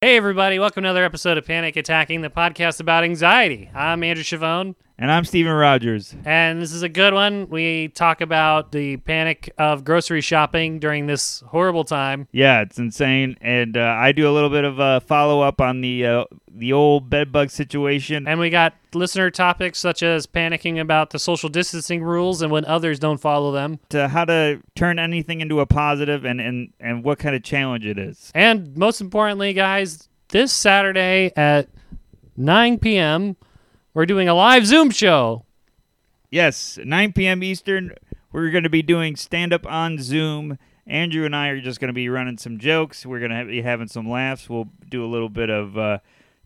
Hey, everybody, welcome to another episode of Panic Attacking, the podcast about anxiety. I'm Andrew Chavone, And I'm Steven Rogers. and this is a good one. We talk about the panic of grocery shopping during this horrible time. Yeah, it's insane. And uh, I do a little bit of a follow up on the uh, the old bedbug situation. And we got listener topics such as panicking about the social distancing rules and when others don't follow them, to how to turn anything into a positive and, and, and what kind of challenge it is. And most importantly, guys, this Saturday at 9 p.m., we're doing a live Zoom show. Yes, 9 p.m. Eastern, we're going to be doing stand up on Zoom. Andrew and I are just going to be running some jokes. We're going to be having some laughs. We'll do a little bit of uh,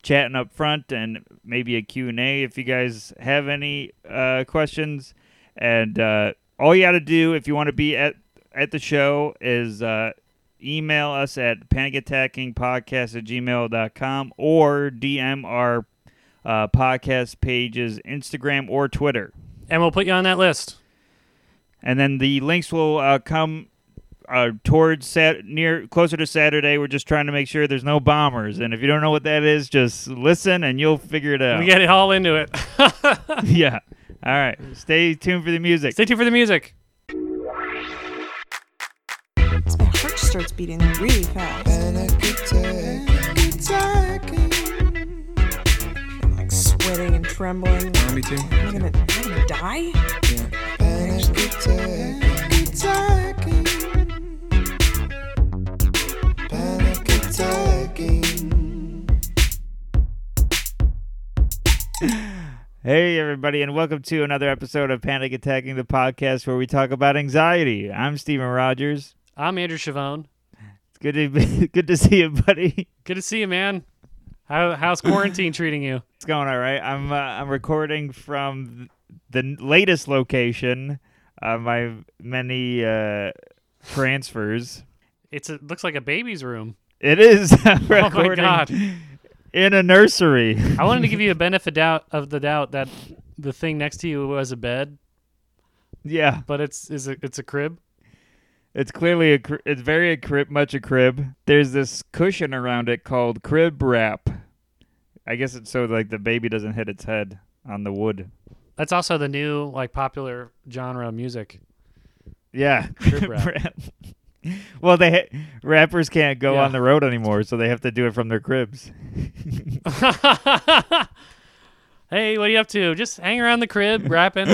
chatting up front and maybe a Q&A if you guys have any uh, questions. And uh, all you got to do if you want to be at, at the show is uh, email us at panicattackingpodcast at gmail.com or DM our uh, podcast pages, Instagram or Twitter. And we'll put you on that list. and then the links will uh, come uh, towards sat- near closer to Saturday. We're just trying to make sure there's no bombers, and if you don't know what that is, just listen and you'll figure it out. We get it all into it. yeah. All right. Stay tuned for the music. Stay tuned for the music. My heart starts beating really fast. Sweating and trembling. Me too. I'm I gonna, I'm gonna die? Hey, everybody, and welcome to another episode of Panic Attacking the podcast, where we talk about anxiety. I'm Stephen Rogers. I'm Andrew Chavone. It's good to be, good to see you, buddy. Good to see you, man. How, how's quarantine treating you? It's going all right. I'm uh, I'm recording from the latest location. Uh, my many uh, transfers. It's a, looks like a baby's room. It is I'm Oh my God. in a nursery. I wanted to give you a benefit doubt of the doubt that the thing next to you was a bed, yeah, but it's is a, it's a crib. It's clearly a. It's very a crib, much a crib. There's this cushion around it called crib wrap. I guess it's so like the baby doesn't hit its head on the wood. That's also the new like popular genre of music. Yeah, Crib wrap. well, they ha- rappers can't go Yeah. on the road anymore, so they have to do it from their cribs. hey, what are you up to? Just hang around the crib, rapping.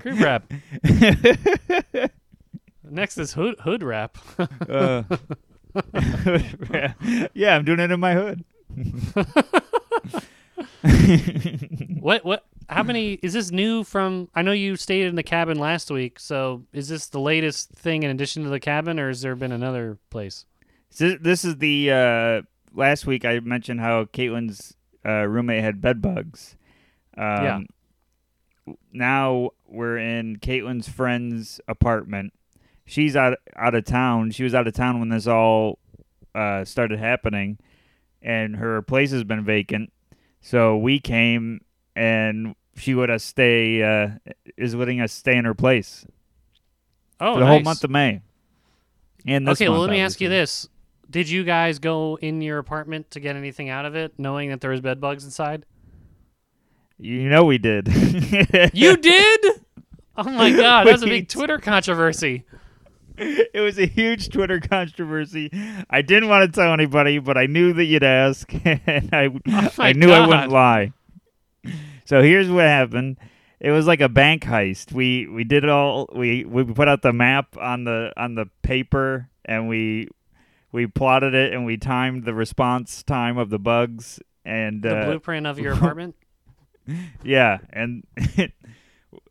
Crib rap. Next is hood hood rap. Uh, yeah, I'm doing it in my hood. what what? How many is this new from? I know you stayed in the cabin last week, so is this the latest thing in addition to the cabin, or has there been another place? So this is the uh, last week I mentioned how Caitlin's uh, roommate had bed bugs. Um, Yeah. Now we're in Caitlin's friend's apartment. She's out out of town. She was out of town when this all uh, started happening, and her place has been vacant. So we came, and she let us stay. Uh, is letting us stay in her place Oh, for the whole month of May. And this okay, well, let me ask you this: Did you guys go in your apartment to get anything out of it, knowing that there was bed bugs inside? You know we did. You did? Oh my god, that was a big Twitter controversy. it was a huge Twitter controversy. I didn't want to tell anybody, but I knew that you'd ask, and I Oh I knew I wouldn't lie. So here's what happened. It was like a bank heist. We we did it all. We we put out the map on the on the paper, and we we plotted it, and we timed the response time of the bugs, and The uh, blueprint of your apartment. yeah, and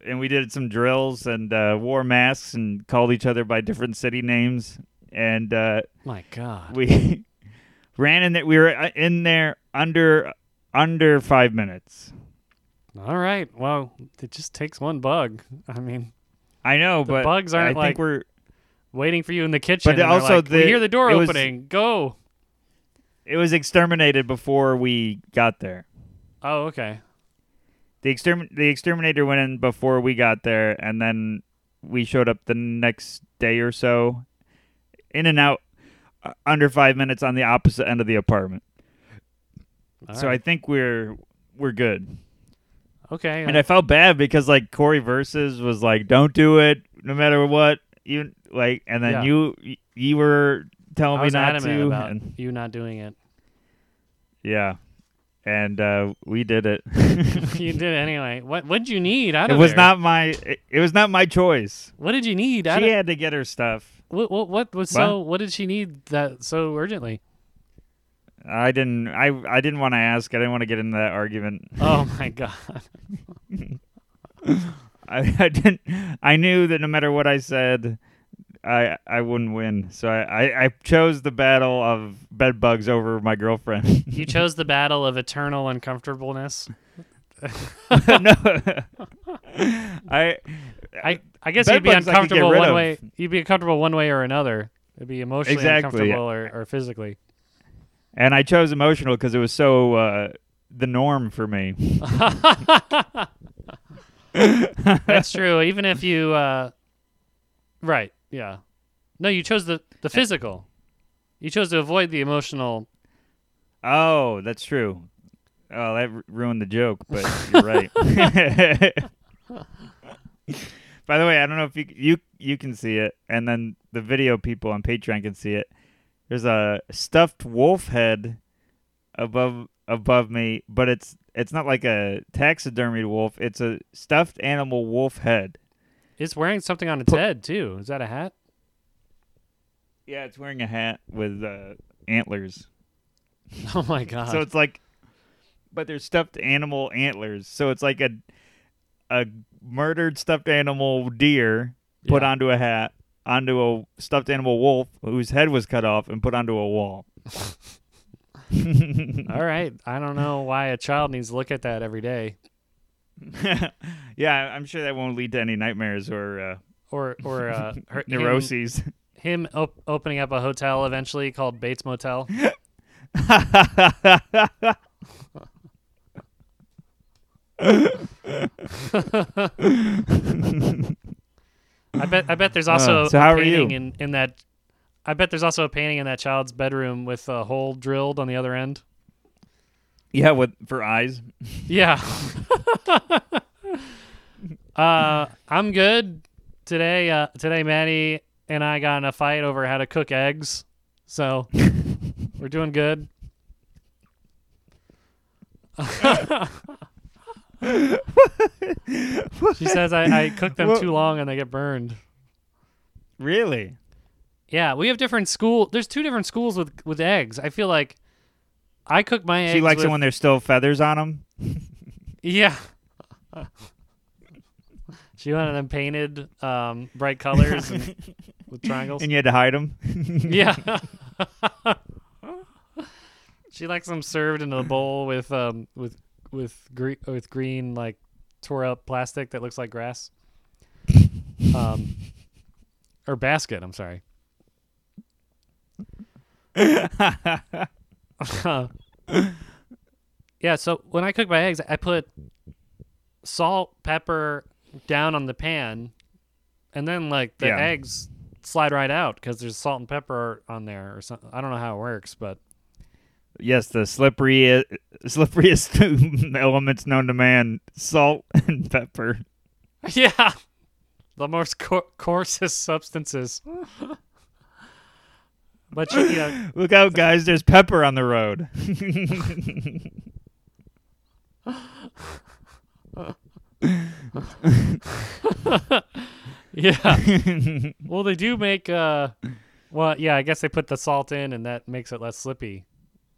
and we did some drills and uh, wore masks and called each other by different city names, and uh, My God. we ran in that. We were uh, in there under under five minutes. All right. Well, it just takes one bug. I mean, I know, but bugs aren't, think like, we're. waiting for you in the kitchen. But and also like, we the- hear the door it was- opening. Go. It was exterminated before we got there. Oh, okay. The extermin- the exterminator went in before we got there, and then we showed up the next day or so. In and out. uh, under five minutes on the opposite end of the apartment. All so I think we're we're good. okay. And I felt bad because like Corey versus was like, "Don't do it, no matter what." You like, and then Yeah. you you were telling me not to, about and you not doing it. yeah, and uh, we did it. you did it anyway. What what did you need out it of was there? not my it, it was not my choice. What did you need She had to get her stuff. what, what what was What? so what did she need that so urgently? I didn't. I I didn't want to ask. I didn't want to get into that argument. Oh my god. I, I didn't. I knew that no matter what I said, I I wouldn't win. So I, I, I chose the battle of bed bugs over my girlfriend. You chose the battle of eternal uncomfortableness. no, I I I guess you'd be bugs I could get uncomfortable one of. way. You'd be uncomfortable one way or another. It'd be emotionally Exactly. uncomfortable or, or physically. and I chose emotional because it was so uh, the norm for me. That's true. Even if you, uh, right? Yeah. No, you chose the the eh. physical. You chose to avoid the emotional. Oh, that's true. Oh, that ru- ruined the joke, but you're right. By the way, I don't know if you you you can see it, and then the video people on Patreon can see it. There's a stuffed wolf head above above me, but it's it's not like a taxidermied wolf. It's a stuffed animal wolf head. It's wearing something on its Pu- head too. Is that a hat? Yeah, it's wearing a hat with uh, antlers. Oh my god. So it's like, but they're stuffed animal antlers. So it's like a a murdered stuffed animal deer put Yeah. onto a hat, onto a stuffed animal wolf whose head was cut off and put onto a wall. All right. I don't know why a child needs to look at that every day, yeah, I'm sure that won't lead to any nightmares or uh, or or uh, her, him, neuroses. him op- opening up a hotel eventually called Bates Motel. I bet. I bet there's also Uh, so a how are you? in in that. I bet there's also a painting in that child's bedroom with a hole drilled on the other end. Yeah, with for eyes. Yeah. uh, I'm good today. Uh, today, Maddie and I got in a fight over how to cook eggs, so we're doing good. she says I, I cook them Well- too long and they get burned. Really? Yeah, we have different school. There's two different schools with with eggs. I feel like I cook my eggs. She likes with, it when there's still feathers on them. Yeah. she wanted them painted um, bright colors and with triangles. and you had to hide them. yeah. she likes them served in a bowl with um with with green with green like tore up plastic that looks like grass. Um or basket, I'm sorry. yeah, so when I cook my eggs, I put salt, pepper down on the pan, and then like the Yeah. eggs slide right out because there's salt and pepper on there or something. I don't know how it works, but Yes, the slippery, uh, slipperiest elements known to man: salt and pepper. yeah, the most co- coarsest substances. But you, you know, Look out, guys! There's pepper on the road. yeah. well, they do make. uh Well, yeah, I guess they put the salt in, and that makes it less slippy.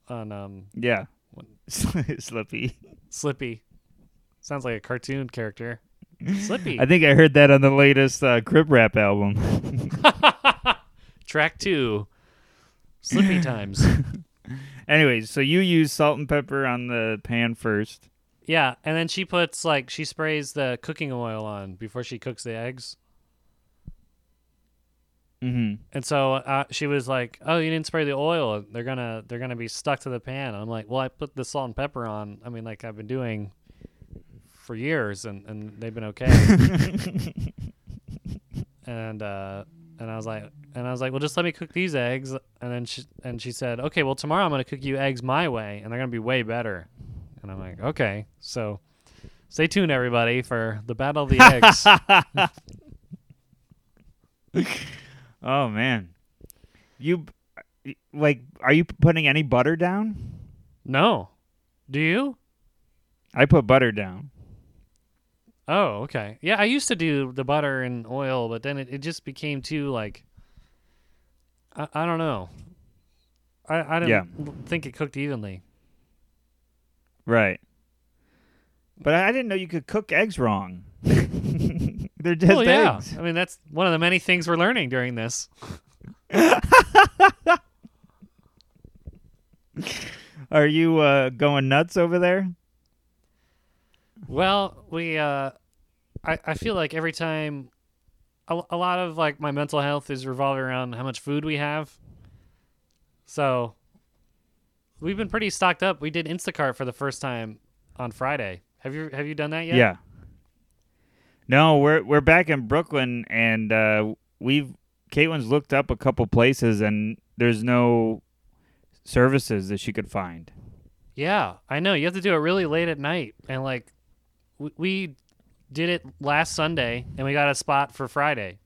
On um, yeah, slippy. Slippy. Sounds like a cartoon character. Slippy. I think I heard that on the latest uh, Crib Rap album. Track two. Slippy times. Anyways, so you use salt and pepper on the pan first. Yeah, and then she puts like she sprays the cooking oil on before she cooks the eggs. Mm-hmm. And so uh, she was like, "Oh, you didn't spray the oil. They're gonna they're gonna be stuck to the pan." And I'm like, "Well, I put the salt and pepper on. I mean, like I've been doing for years, and and they've been okay." and uh, and I was like, and I was like, well, just let me cook these eggs. And then she and she said, okay, well, tomorrow I'm gonna cook you eggs my way, and they're gonna be way better. And I'm like, okay, so stay tuned, everybody, for the battle of the eggs. Oh man, you like? Are you putting any butter down? no, do you? I put butter down. Oh, okay. Yeah, I used to do the butter and oil, but then it, it just became too like I, I don't know. I I didn't Yeah. think it cooked evenly. Right. But I didn't know you could cook eggs wrong. They're just well, yeah. eggs. I mean, that's one of the many things we're learning during this. Are you uh, going nuts over there? Well, we uh I I feel like every time a, a lot of like my mental health is revolving around how much food we have. So we've been pretty stocked up. We did Instacart for the first time on Friday. Have you have you done that yet? Yeah. No, we're we're back in Brooklyn, and uh, we've Caitlin's looked up a couple places, and there's no services that she could find. Yeah, I know. You have to do it really late at night, and like, we, we did it last Sunday, and we got a spot for Friday,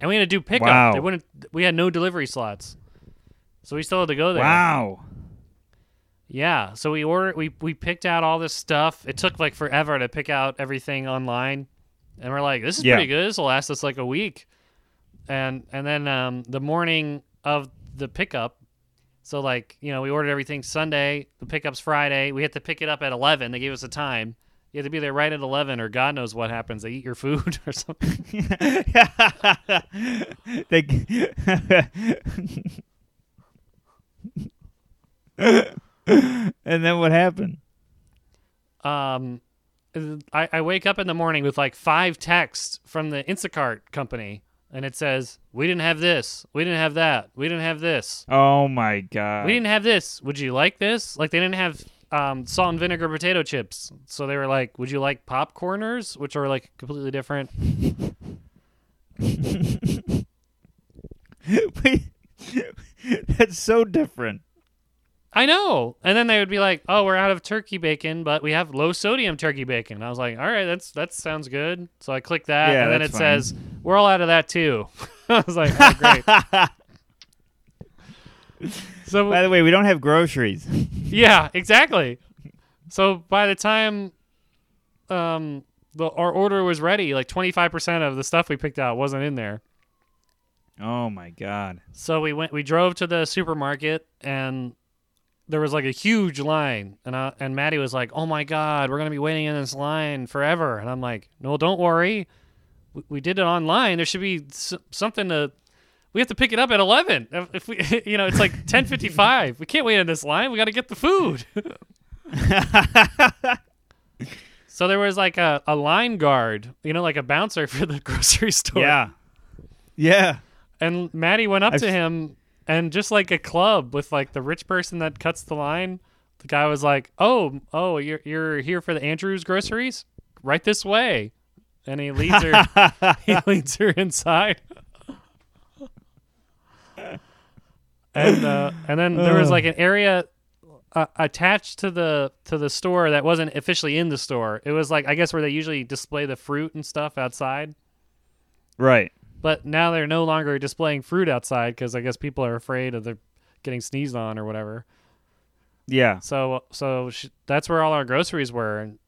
and we had to do pickup. Wow. They wouldn't. We had no delivery slots, so we still had to go there. Wow. Yeah. So we ordered. We we picked out all this stuff. It took like forever to pick out everything online, and we're like, this is Yeah. pretty good. This will last us like a week, and and then um, the morning of the pickup. So like you know we ordered everything Sunday. The pickup's Friday. We had to pick it up at eleven. They gave us a time. You had to be there right at eleven, or God knows what happens. They eat your food or something. they, and then what happened? um, I, I wake up in the morning with like five texts from the Instacart company, and it says, "We didn't have this. We didn't have that. We didn't have this. Oh my god! We didn't have this. Would you like this?" Like they didn't have um, salt and vinegar potato chips, so they were like, "Would you like popcorners?" Which are like completely different. That's so different. I know. And then they would be like, "Oh, we're out of turkey bacon, but we have low sodium turkey bacon." I was like, "All right, that's that sounds good." So I click that, Yeah, and then it that's fine. says, "We're all out of that too." I was like, oh, "Great." so By the way, we don't have groceries. yeah, exactly. So by the time um the our order was ready, like 25% of the stuff we picked out wasn't in there. Oh my god! So we went we drove to the supermarket and there was like a huge line and I, and Maddie was like, "Oh my god, we're going to be waiting in this line forever." And I'm like, "No, don't worry. We, we did it online. There should be s- something to we have to pick it up at 11. If- If we you know, it's like 10:55. We can't wait in this line. We got to get the food." So there was like a, a line guard, you know, like a bouncer for the grocery store. yeah, yeah. And Maddie went up I've to him and just like a club with like the rich person that cuts the line, the guy was like, "Oh, oh, you're you're here for the Andrews groceries? Right this way." And he leads her he leads her inside. and uh, and then there was like an area uh, attached to the to the store that wasn't officially in the store. It was like I guess where they usually display the fruit and stuff outside. Right. But now they're no longer displaying fruit outside because I guess people are afraid of the getting sneezed on or whatever. Yeah. So so she, that's where all our groceries were, and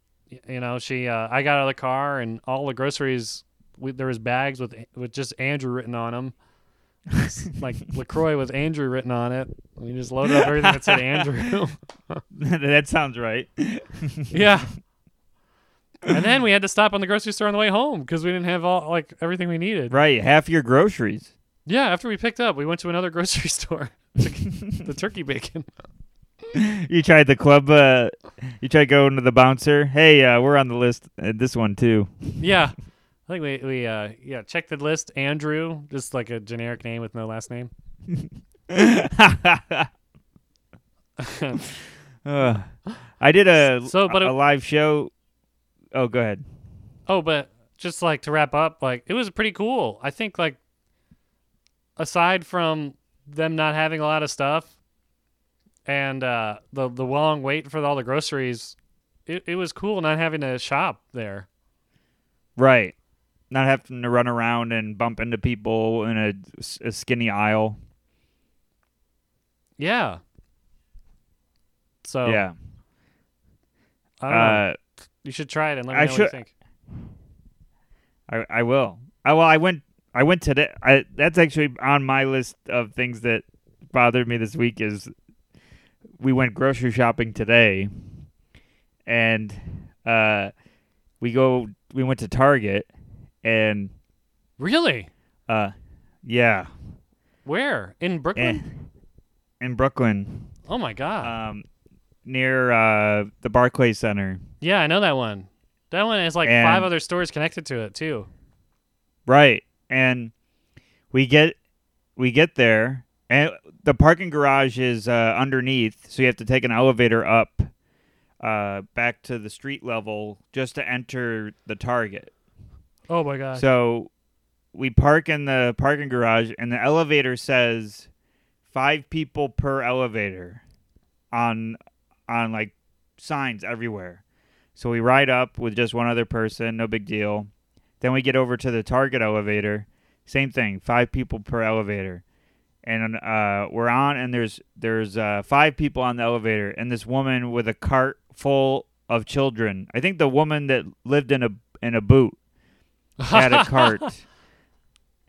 you know she uh, I got out of the car and all the groceries we, there was bags with with just Andrew written on them, like Lacroix with Andrew written on it. We just loaded up everything that said Andrew. that sounds right. yeah. And then we had to stop on the grocery store on the way home because we didn't have all like everything we needed. Right. Half your groceries. Yeah, after we picked up, we went to another grocery store. the turkey bacon. You tried the club. Uh, you tried going to the bouncer. Hey, uh, we're on the list. Uh, this one too. Yeah. I think we we uh yeah, checked the list. Andrew, just like a generic name with no last name. Uh, I did a So, but a, it- live show. Oh, go ahead. Oh, but just like to wrap up, like it was pretty cool. I think like aside from them not having a lot of stuff and uh, the the long wait for all the groceries, it, it was cool not having to shop there. Right. Not having to run around and bump into people in a, a skinny aisle. Yeah. So yeah. I don't know. Uh, You should try it and let me I know what you think. I I will. I well I went I went today. I that's actually on my list of things that bothered me this week is we went grocery shopping today, and uh, we go we went to Target, and Really? uh, yeah, Where? In Brooklyn? eh, in Brooklyn, Oh my god. um, near uh the Barclays Center. yeah, I know that one. That one has like and- five other stores connected to it too. Right. And we get we get there and the parking garage is uh, underneath, so you have to take an elevator up uh, back to the street level just to enter the Target. Oh my god. So we park in the parking garage and the elevator says 5 people per elevator on on like signs everywhere. So we ride up with just one other person, no big deal. Then we get over to the Target elevator, same thing, five people per elevator, and uh, we're on, and there's there's uh, five people on the elevator, and this woman with a cart full of children. I think the woman that lived in a in a boot had a cart,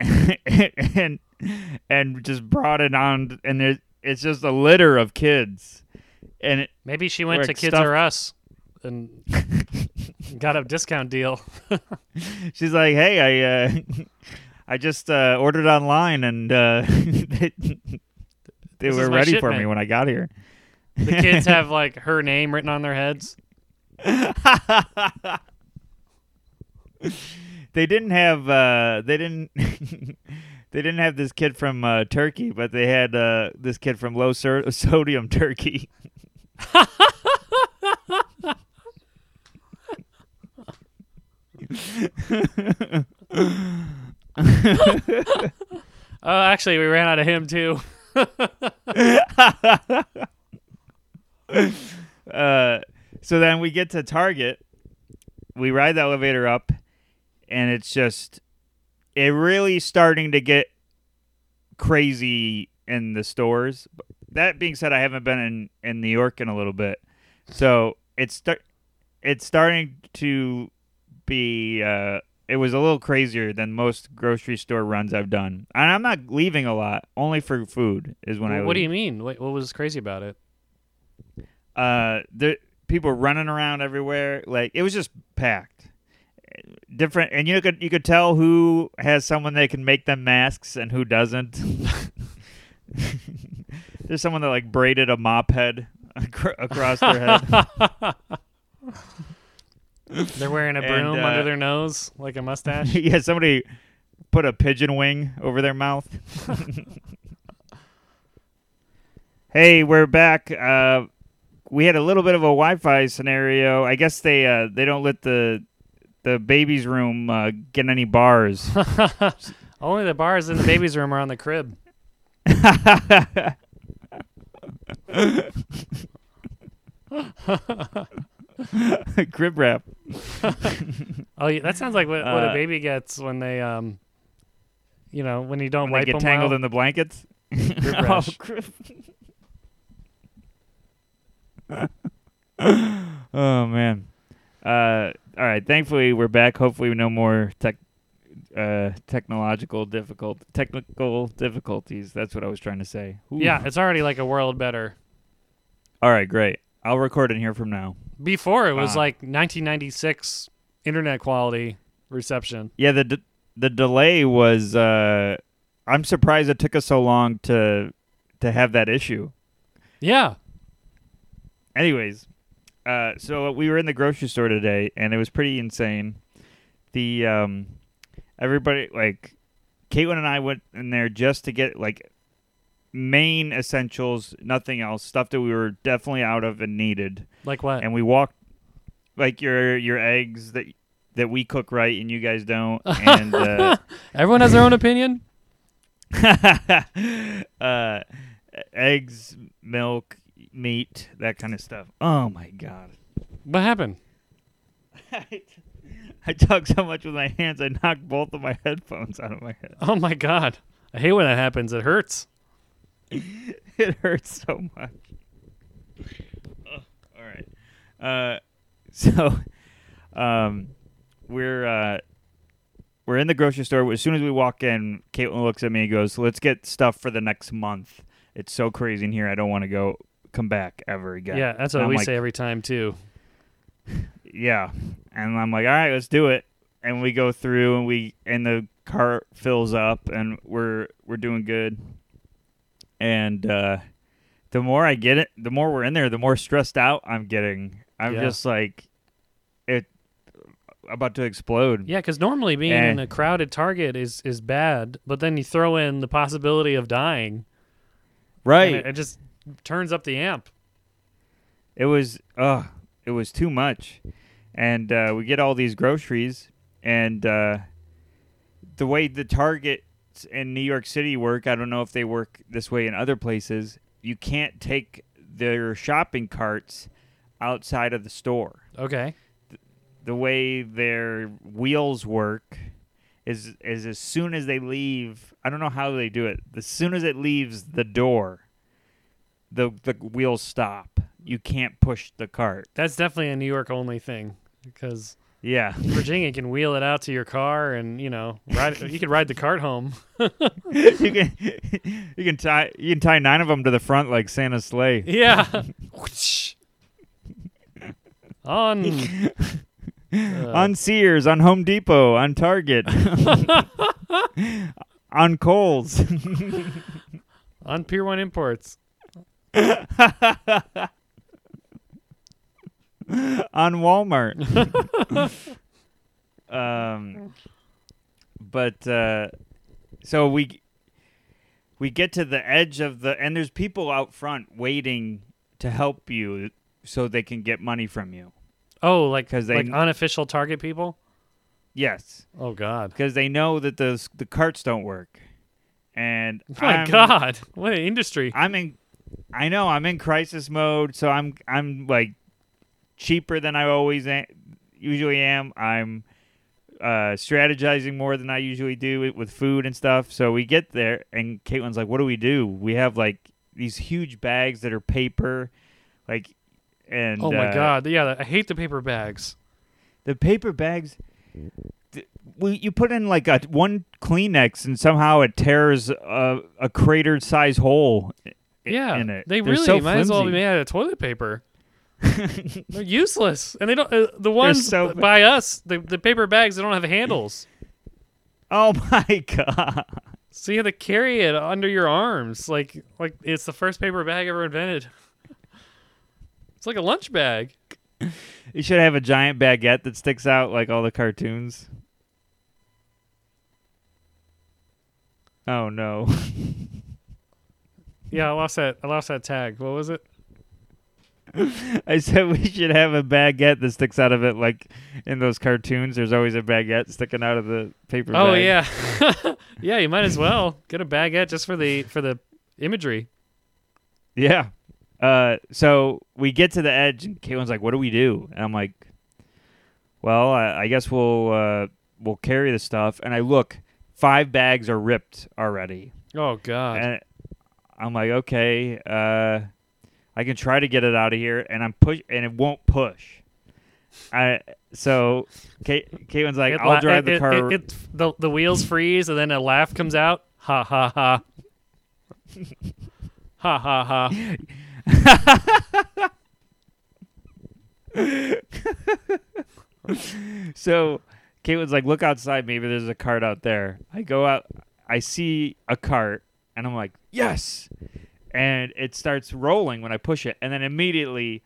and and just brought it on, and it's just a litter of kids, and it, Maybe she went to Kids R Us and got a discount deal. She's like, "Hey, I uh, I just uh, ordered online and uh, they, they were ready for me when I got here." The kids have like her name written on their heads. they didn't have uh, they didn't they didn't have this kid from uh, Turkey, but they had uh, this kid from low sodium Turkey. Oh, actually, we ran out of him too. uh, so then we get to Target, we ride the elevator up, and it's just it really starting to get crazy in the stores. That being said, I haven't been in, in New York in a little bit, so it's start it's starting to be. Uh, it was a little crazier than most grocery store runs I've done, and I'm not leaving a lot. Only for food is when I. what do you mean? What, what was crazy about it? uh the people running around everywhere like it was just packed different and you could you could tell who has someone that can make them masks and who doesn't there's someone that like braided a mop head acro- across their head They're wearing a And, broom uh, under their nose, like a mustache. yeah somebody put a pigeon wing over their mouth hey we're back uh we had a little bit of a Wi-Fi scenario. I guess they uh, they don't let the the baby's room uh, get any bars. Only the bars in the baby's room are on the crib. Crib wrap. Oh, yeah, that sounds like what, what a Uh, baby gets when they, um, you know, when you don't When they wipe get them tangled well. in the blankets. Crib Oh, crib- oh man. Uh, all right. Thankfully, we're back. Hopefully, no more tech, uh, technological difficult technical difficulties. That's what I was trying to say. Ooh. Yeah, it's already like a world better. All right. Great. I'll record in here from now. Before it was Ah. like 1996 internet quality reception. Yeah. The d- the delay was. Uh, I'm surprised it took us so long to to have that issue. Yeah. anyways, uh, so we were in the grocery store today, and it was pretty insane. The um, everybody like Caitlin and I went in there just to get like main essentials, nothing else, stuff that we were definitely out of and needed. Like what? And we walked like your your eggs that that we cook right and you guys don't, and uh, Everyone has their own opinion. uh, eggs, milk, meat, that kind of stuff. Oh my god. What happened? I, talk so much with my hands, I knocked both of my headphones out of my head. Oh my god. I hate when that happens. It hurts. it hurts so much. All right. Uh, so, um, we're uh, we're in the grocery store. As soon as we walk in, Caitlin looks at me and goes, "Let's get stuff for the next month. It's so crazy in here. I don't want to go come back ever again." Yeah, that's what we like, say every time too. Yeah, and I'm like, "All right, let's do it." And we go through, and we and the cart fills up, and we're we're doing good. And uh, the more I get it, the more we're in there, the more stressed out I'm getting. I'm Yeah. just like, it about to explode. Yeah, because normally being in Eh. a crowded Target is is bad, but then you throw in the possibility of dying, Right. it, it just turns up the amp. It was uh it was too much. And uh, we get all these groceries and uh, the way the Targets in New York City work, I don't know if they work this way in other places. You can't take their shopping carts outside of the store. Okay. The way their wheels work is is as soon as they leave, I don't know how they do it. As soon as it leaves the door, the the wheels stop. You can't push the cart. That's definitely a New York only thing because Yeah. Virginia can wheel it out to your car and you know ride. you can ride the cart home. you can you can tie you can tie nine of them to the front like Santa's sleigh. Yeah. On. Uh, on Sears, on Home Depot, on Target, on Kohl's. on Pier One Imports. on Walmart. um, but uh, so we we get to the edge of the and there's people out front waiting to help you so they can get money from you. Oh, like because they- like unofficial Target people. Yes, Oh God. because they know that the the carts don't work. And Oh my I'm- God. What an industry. I'm in. I know I'm in crisis mode, so I'm I'm like cheaper than I always a- usually am. I'm uh, strategizing more than I usually do with- with food and stuff. So we get there, and Caitlin's like, "What do we do? We have like these huge bags that are paper, like, and Oh my uh, God. Yeah, I hate the paper bags. the paper bags." th- We, you put in like a one Kleenex and somehow it tears a, a cratered size hole Yeah, in it. they They're really so might as well be made out of toilet paper. They're useless, and they don't. Uh, the ones so by us, the the paper bags, they don't have handles, Oh my god. so you have to carry it under your arms, like like it's the first paper bag ever invented. It's like a lunch bag. You should have a giant baguette that sticks out like all the cartoons. Oh no. Yeah, I lost that. I lost that tag. What was it? I said we should have a baguette that sticks out of it like in those cartoons. There's always a baguette sticking out of the paper Oh bag. yeah, yeah. You might as well get a baguette just for the for the imagery. Yeah. Uh, so we get to the edge, and Caitlin's like, "What do we do?" And I'm like, "Well, I, I guess we'll uh, we'll carry the stuff." And I look, five bags are ripped already, Oh God. and I'm like, "Okay, uh, I can try to get it out of here." And I'm push, and it won't push. I so Kate, Caitlin's like, It "I'll drive it, the car." It, it, the the wheels freeze and then a laugh comes out. Ha ha ha. ha ha ha. So Caitlin's like, look outside. Maybe there's a cart out there. I go out. I see a cart, and I'm like, yes. And it starts rolling when I push it, and then immediately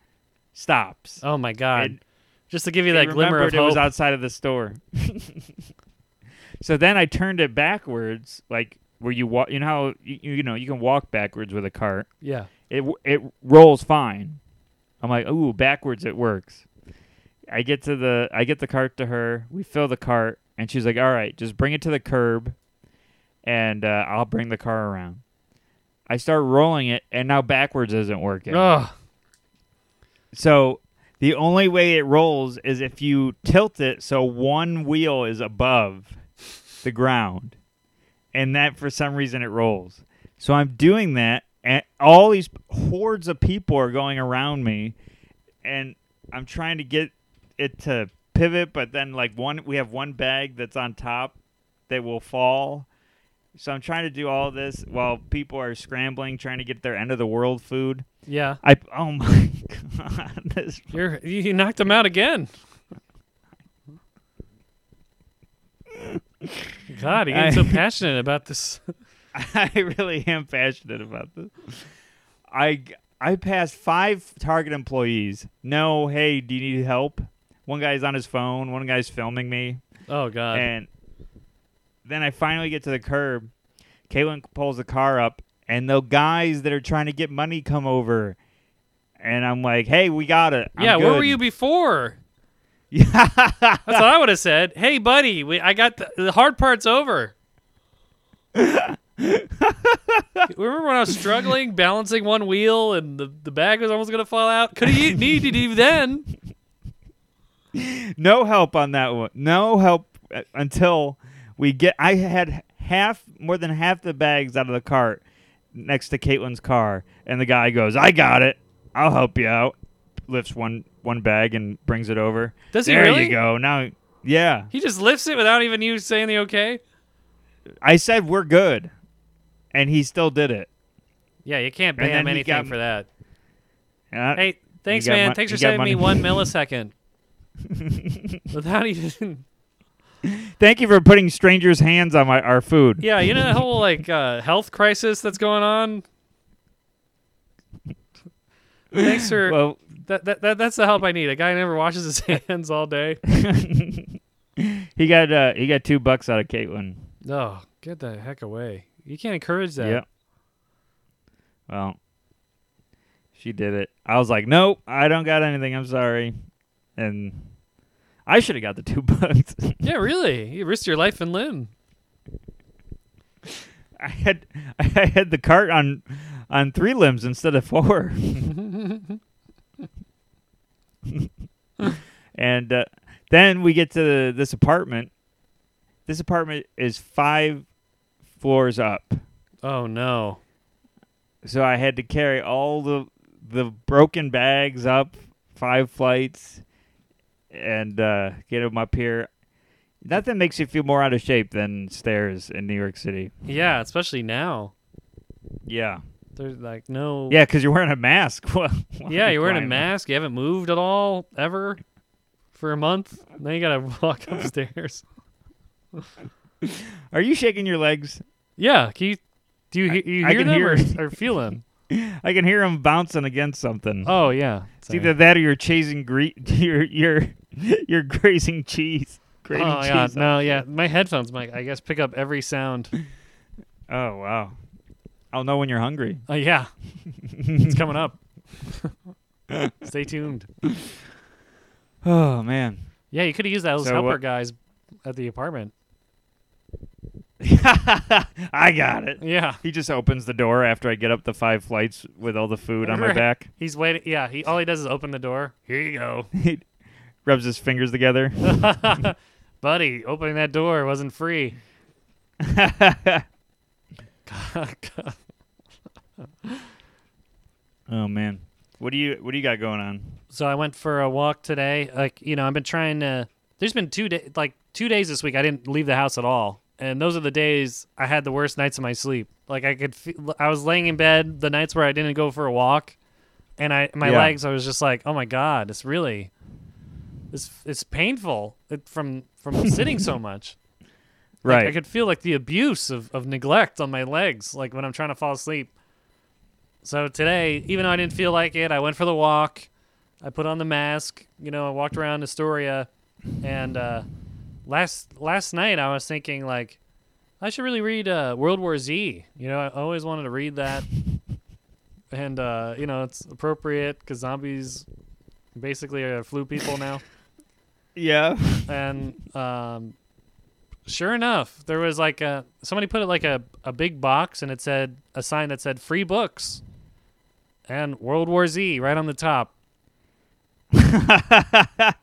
stops. Oh my God. And Just to give you that glimmer of remembered it was outside of the store. so then I turned it backwards, like where you walk. You know how you, you know you can walk backwards with a cart. yeah. It it rolls fine. I'm like, ooh, backwards it works. I get to the I get the cart to her. We fill the cart, and she's like, "All right, just bring it to the curb, and uh, I'll bring the car around." I start rolling it, and now backwards isn't working. Ugh. So the only way it rolls is if you tilt it so one wheel is above the ground, and that for some reason it rolls. So I'm doing that, and all these hordes of people are going around me, and I'm trying to get it to pivot, but then like one, we have one bag that's on top that will fall. So I'm trying to do all this while people are scrambling, trying to get their end of the world food. Yeah. I oh my god, this You're you knocked him out again. God, you're so passionate about this. I really am passionate about this. I I passed five Target employees. No, hey, do you need help? One guy's on his phone. One guy's filming me, Oh God. and then I finally get to the curb. Caitlin pulls the car up, and the guys that are trying to get money come over, and I'm like, "Hey, we got it." I'm yeah, where were you before? Yeah. That's what I would have said. Hey, buddy, we, I got the, the hard part's over. Remember when I was struggling, balancing one wheel, and the, the bag was almost gonna fall out? Could have needed you then. no help on that one. No help uh, until we get. I had half, more than half the bags out of the cart next to Caitlin's car, and the guy goes, "I got it. I'll help you out." Lifts one one bag and brings it over. Does he there really? you go. Now, yeah, He just lifts it without even you saying the okay. I said we're good, and he still did it. Yeah, you can't ban him anything got- for that. I- Hey, thanks, man. thanks for saving me one millisecond. without even. Thank you for putting strangers' hands on my our food. Yeah, you know that whole like uh, health crisis that's going on. Thanks for Well, that, that, that. That's the help I need. A guy never washes his hands all day. he got uh, he got two bucks out of Caitlin. Oh, get the heck away! You can't encourage that. Yep. Well, she did it. I was like, nope, I don't got anything. I'm sorry. And I should have got the two bucks. Yeah, really. You risked your life and limb. I had I had the cart on on three limbs instead of four. and uh, then we get to this apartment. This apartment is five floors up. Oh no. So I had to carry all the the broken bags up five flights and uh, get them up here. Nothing makes you feel more out of shape than stairs in New York City. Yeah, especially now. Yeah, There's like no. yeah, because you're wearing a mask. Yeah, you're wearing a mask. You haven't moved at all ever for a month. Now you gotta walk upstairs. Are you shaking your legs? Yeah, can you, do you, you I hear can them hear or, or feel them? I can hear them bouncing against something. Oh yeah, it's either that or you're chasing gre- you're you're you're grazing cheese. Oh my cheese. god, no, yeah, my headphones might, I guess, pick up every sound. Oh wow. I'll know when you're hungry. Oh yeah, it's coming up. Stay tuned. Oh man. Yeah, you could have used those So helper what- guys at the apartment. I got it. Yeah, He just opens the door after I get up the five flights with all the food on my Right. back. he's waiting. Yeah, he all he does is open the door. Here you go, He rubs his fingers together. buddy. Opening that door wasn't free. oh man. What do you what do you got going on? So I went for a walk today. Like you know, I've been trying to. There's been two days, like two days this week. I didn't leave the house at all, and those are the days I had the worst nights of my sleep. Like I could, feel, I was laying in bed the nights where I didn't go for a walk, and I my Yeah. legs. I was just like, oh my god, it's really, it's it's painful it, from from sitting so much. Like, Right. I could feel like the abuse of, of neglect on my legs, like when I'm trying to fall asleep. So today, even though I didn't feel like it, I went for the walk. I put on the mask. You know, I walked around Astoria, and uh, last last night I was thinking like, I should really read uh, World War Z. You know, I always wanted to read that, and uh, you know, it's appropriate because zombies basically are flu people now. Yeah. and um, sure enough, there was like a somebody put it like a a big box, and it said a sign that said free books, and World War Z right on the top.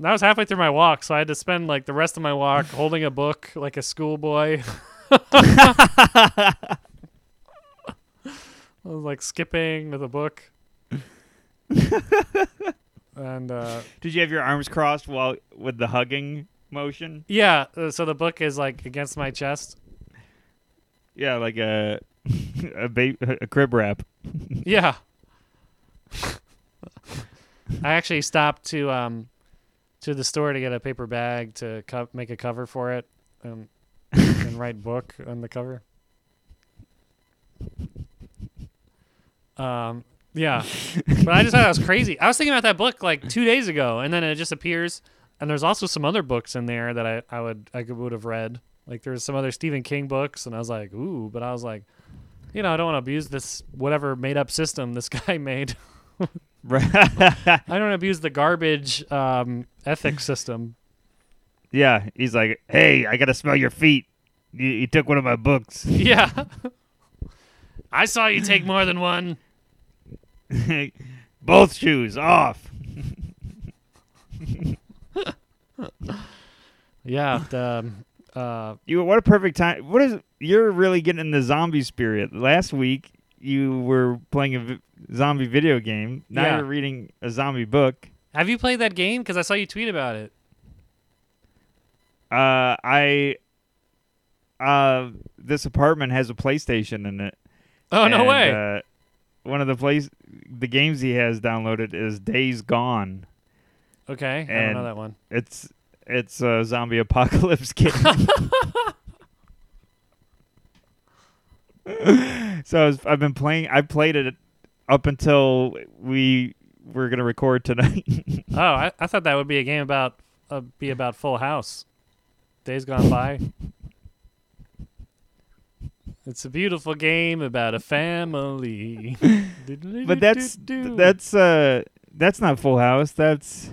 That was halfway through my walk, so I had to spend like the rest of my walk holding a book like a schoolboy. I was like skipping with a book. And uh, Did you have your arms crossed while with the hugging motion? yeah, uh, so the book is like against my chest. Yeah, like a a, ba- a crib wrap. Yeah. I actually stopped to um to the store to get a paper bag to co- make a cover for it and and write book on the cover. Um yeah. But I just thought that was crazy. I was thinking about that book like 2 days ago and then it just appears and there's also some other books in there that I I would I would have read. Like there's some other Stephen King books and I was like, "Ooh," but I was like you know, I don't want to abuse this whatever made up system this guy made. I don't abuse the garbage um, ethics system. yeah, he's like, "Hey, I gotta smell your feet. You, you took one of my books." Yeah. I saw you take more than one. Both shoes off. Yeah. The, um, uh, You what a perfect time. What is you're really getting in the zombie spirit. Last week you were playing a vi- zombie video game. Now Yeah. you're reading a zombie book. have you played that game? Because I saw you tweet about it. Uh, I uh, this apartment has a PlayStation in it. Oh no way! Uh, one of the place the games he has downloaded is Days Gone. okay, I don't know that one. It's it's a zombie apocalypse game. so I was, I've been playing. I played it up until we were gonna record tonight. Oh, I, I thought that would be a game about uh, be about Full House. Days gone by. It's a beautiful game about a family. but that's that's uh that's not Full House. That's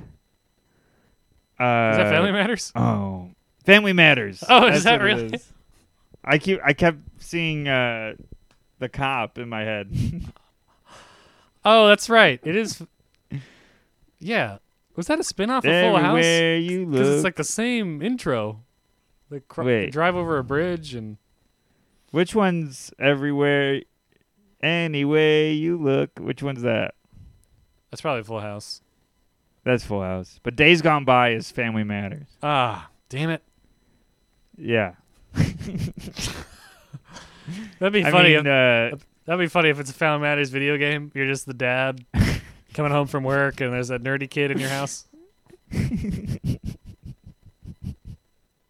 uh Is that Family Matters? Oh, Family Matters. Oh, is that really? is. I keep I kept seeing uh the cop in my head. Oh, that's right. It is. Yeah. Was that a spin-off of Full House? Everywhere you Because it's like the same intro. They, cr- Wait. drive over a bridge and Which one's everywhere? Any way you look. Which one's that? that's probably Full House. That's Full House. But Days Gone By is Family Matters. Ah, damn it. Yeah. That'd be I funny. mean, uh, that'd be funny if it's a Family Matters video game. You're just the dad coming home from work, and there's that nerdy kid in your house.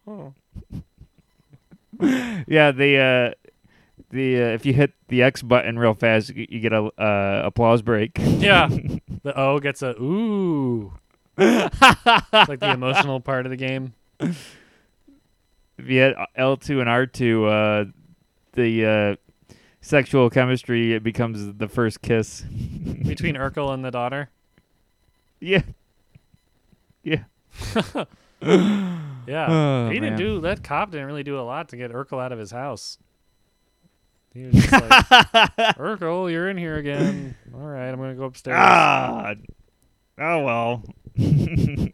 oh. yeah, the uh, the uh, if you hit the X button real fast, you, you get a uh, applause break. Yeah. The O gets a ooh. It's like the emotional part of the game. if you hit L two and R two, uh, the uh, sexual chemistry it becomes the first kiss. Between Urkel and the daughter. yeah. Yeah. Yeah. Oh, he didn't man. do that cop didn't really do a lot to get Urkel out of his house. He was just like Urkel, you're in here again. All right, I'm gonna go upstairs. Ah. Oh well.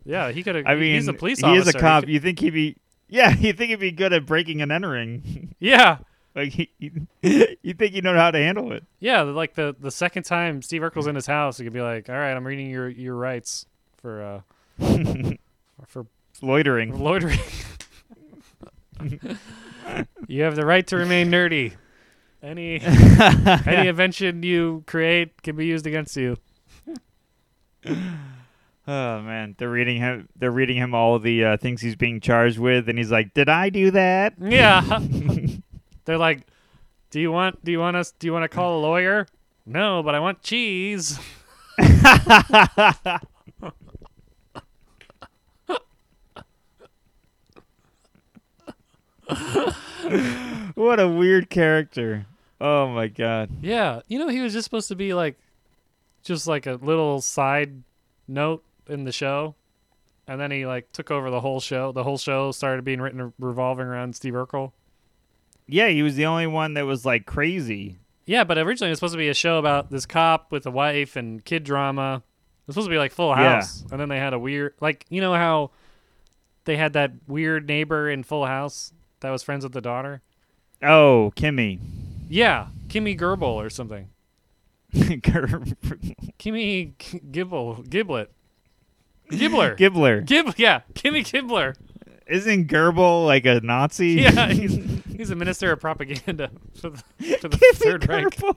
Yeah, he could have. I mean, he's a police he officer. is a cop. You think he'd be? Yeah, you think he'd be good at breaking and entering? Yeah, like he, you think you know how to handle it? yeah. Like the the second time Steve Urkel's in his house, he could be like, "All right, I'm reading your your rights for uh for Loitering. loitering. you have the right to remain nerdy. Any any invention you create can be used against you. Oh man, they're reading him. They're reading him all the uh, things he's being charged with, and he's like, "Did I do that?" Yeah. They're like, "Do you want do you want us do you want to call a lawyer?" No, but I want cheese. what a weird character. Oh my god. Yeah, you know he was just supposed to be like just like a little side note in the show, and then he like took over the whole show. The whole show started being written revolving around Steve Urkel. Yeah, he was the only one that was like crazy. Yeah, but originally it was supposed to be a show about this cop with a wife and kid drama. It was supposed to be like Full Yeah. House, and then they had a weird, like you know how they had that weird neighbor in Full House that was friends with the daughter. Oh, Kimmy. Yeah, Kimmy Gerbil or something. Kimmy G- Gibble Giblet. Gibbler. Gibbler. Gib yeah, Kimmy Gibbler. Isn't Gerbil like a Nazi? Yeah, he's, he's a minister of propaganda for the, for the third rank. Gerbil.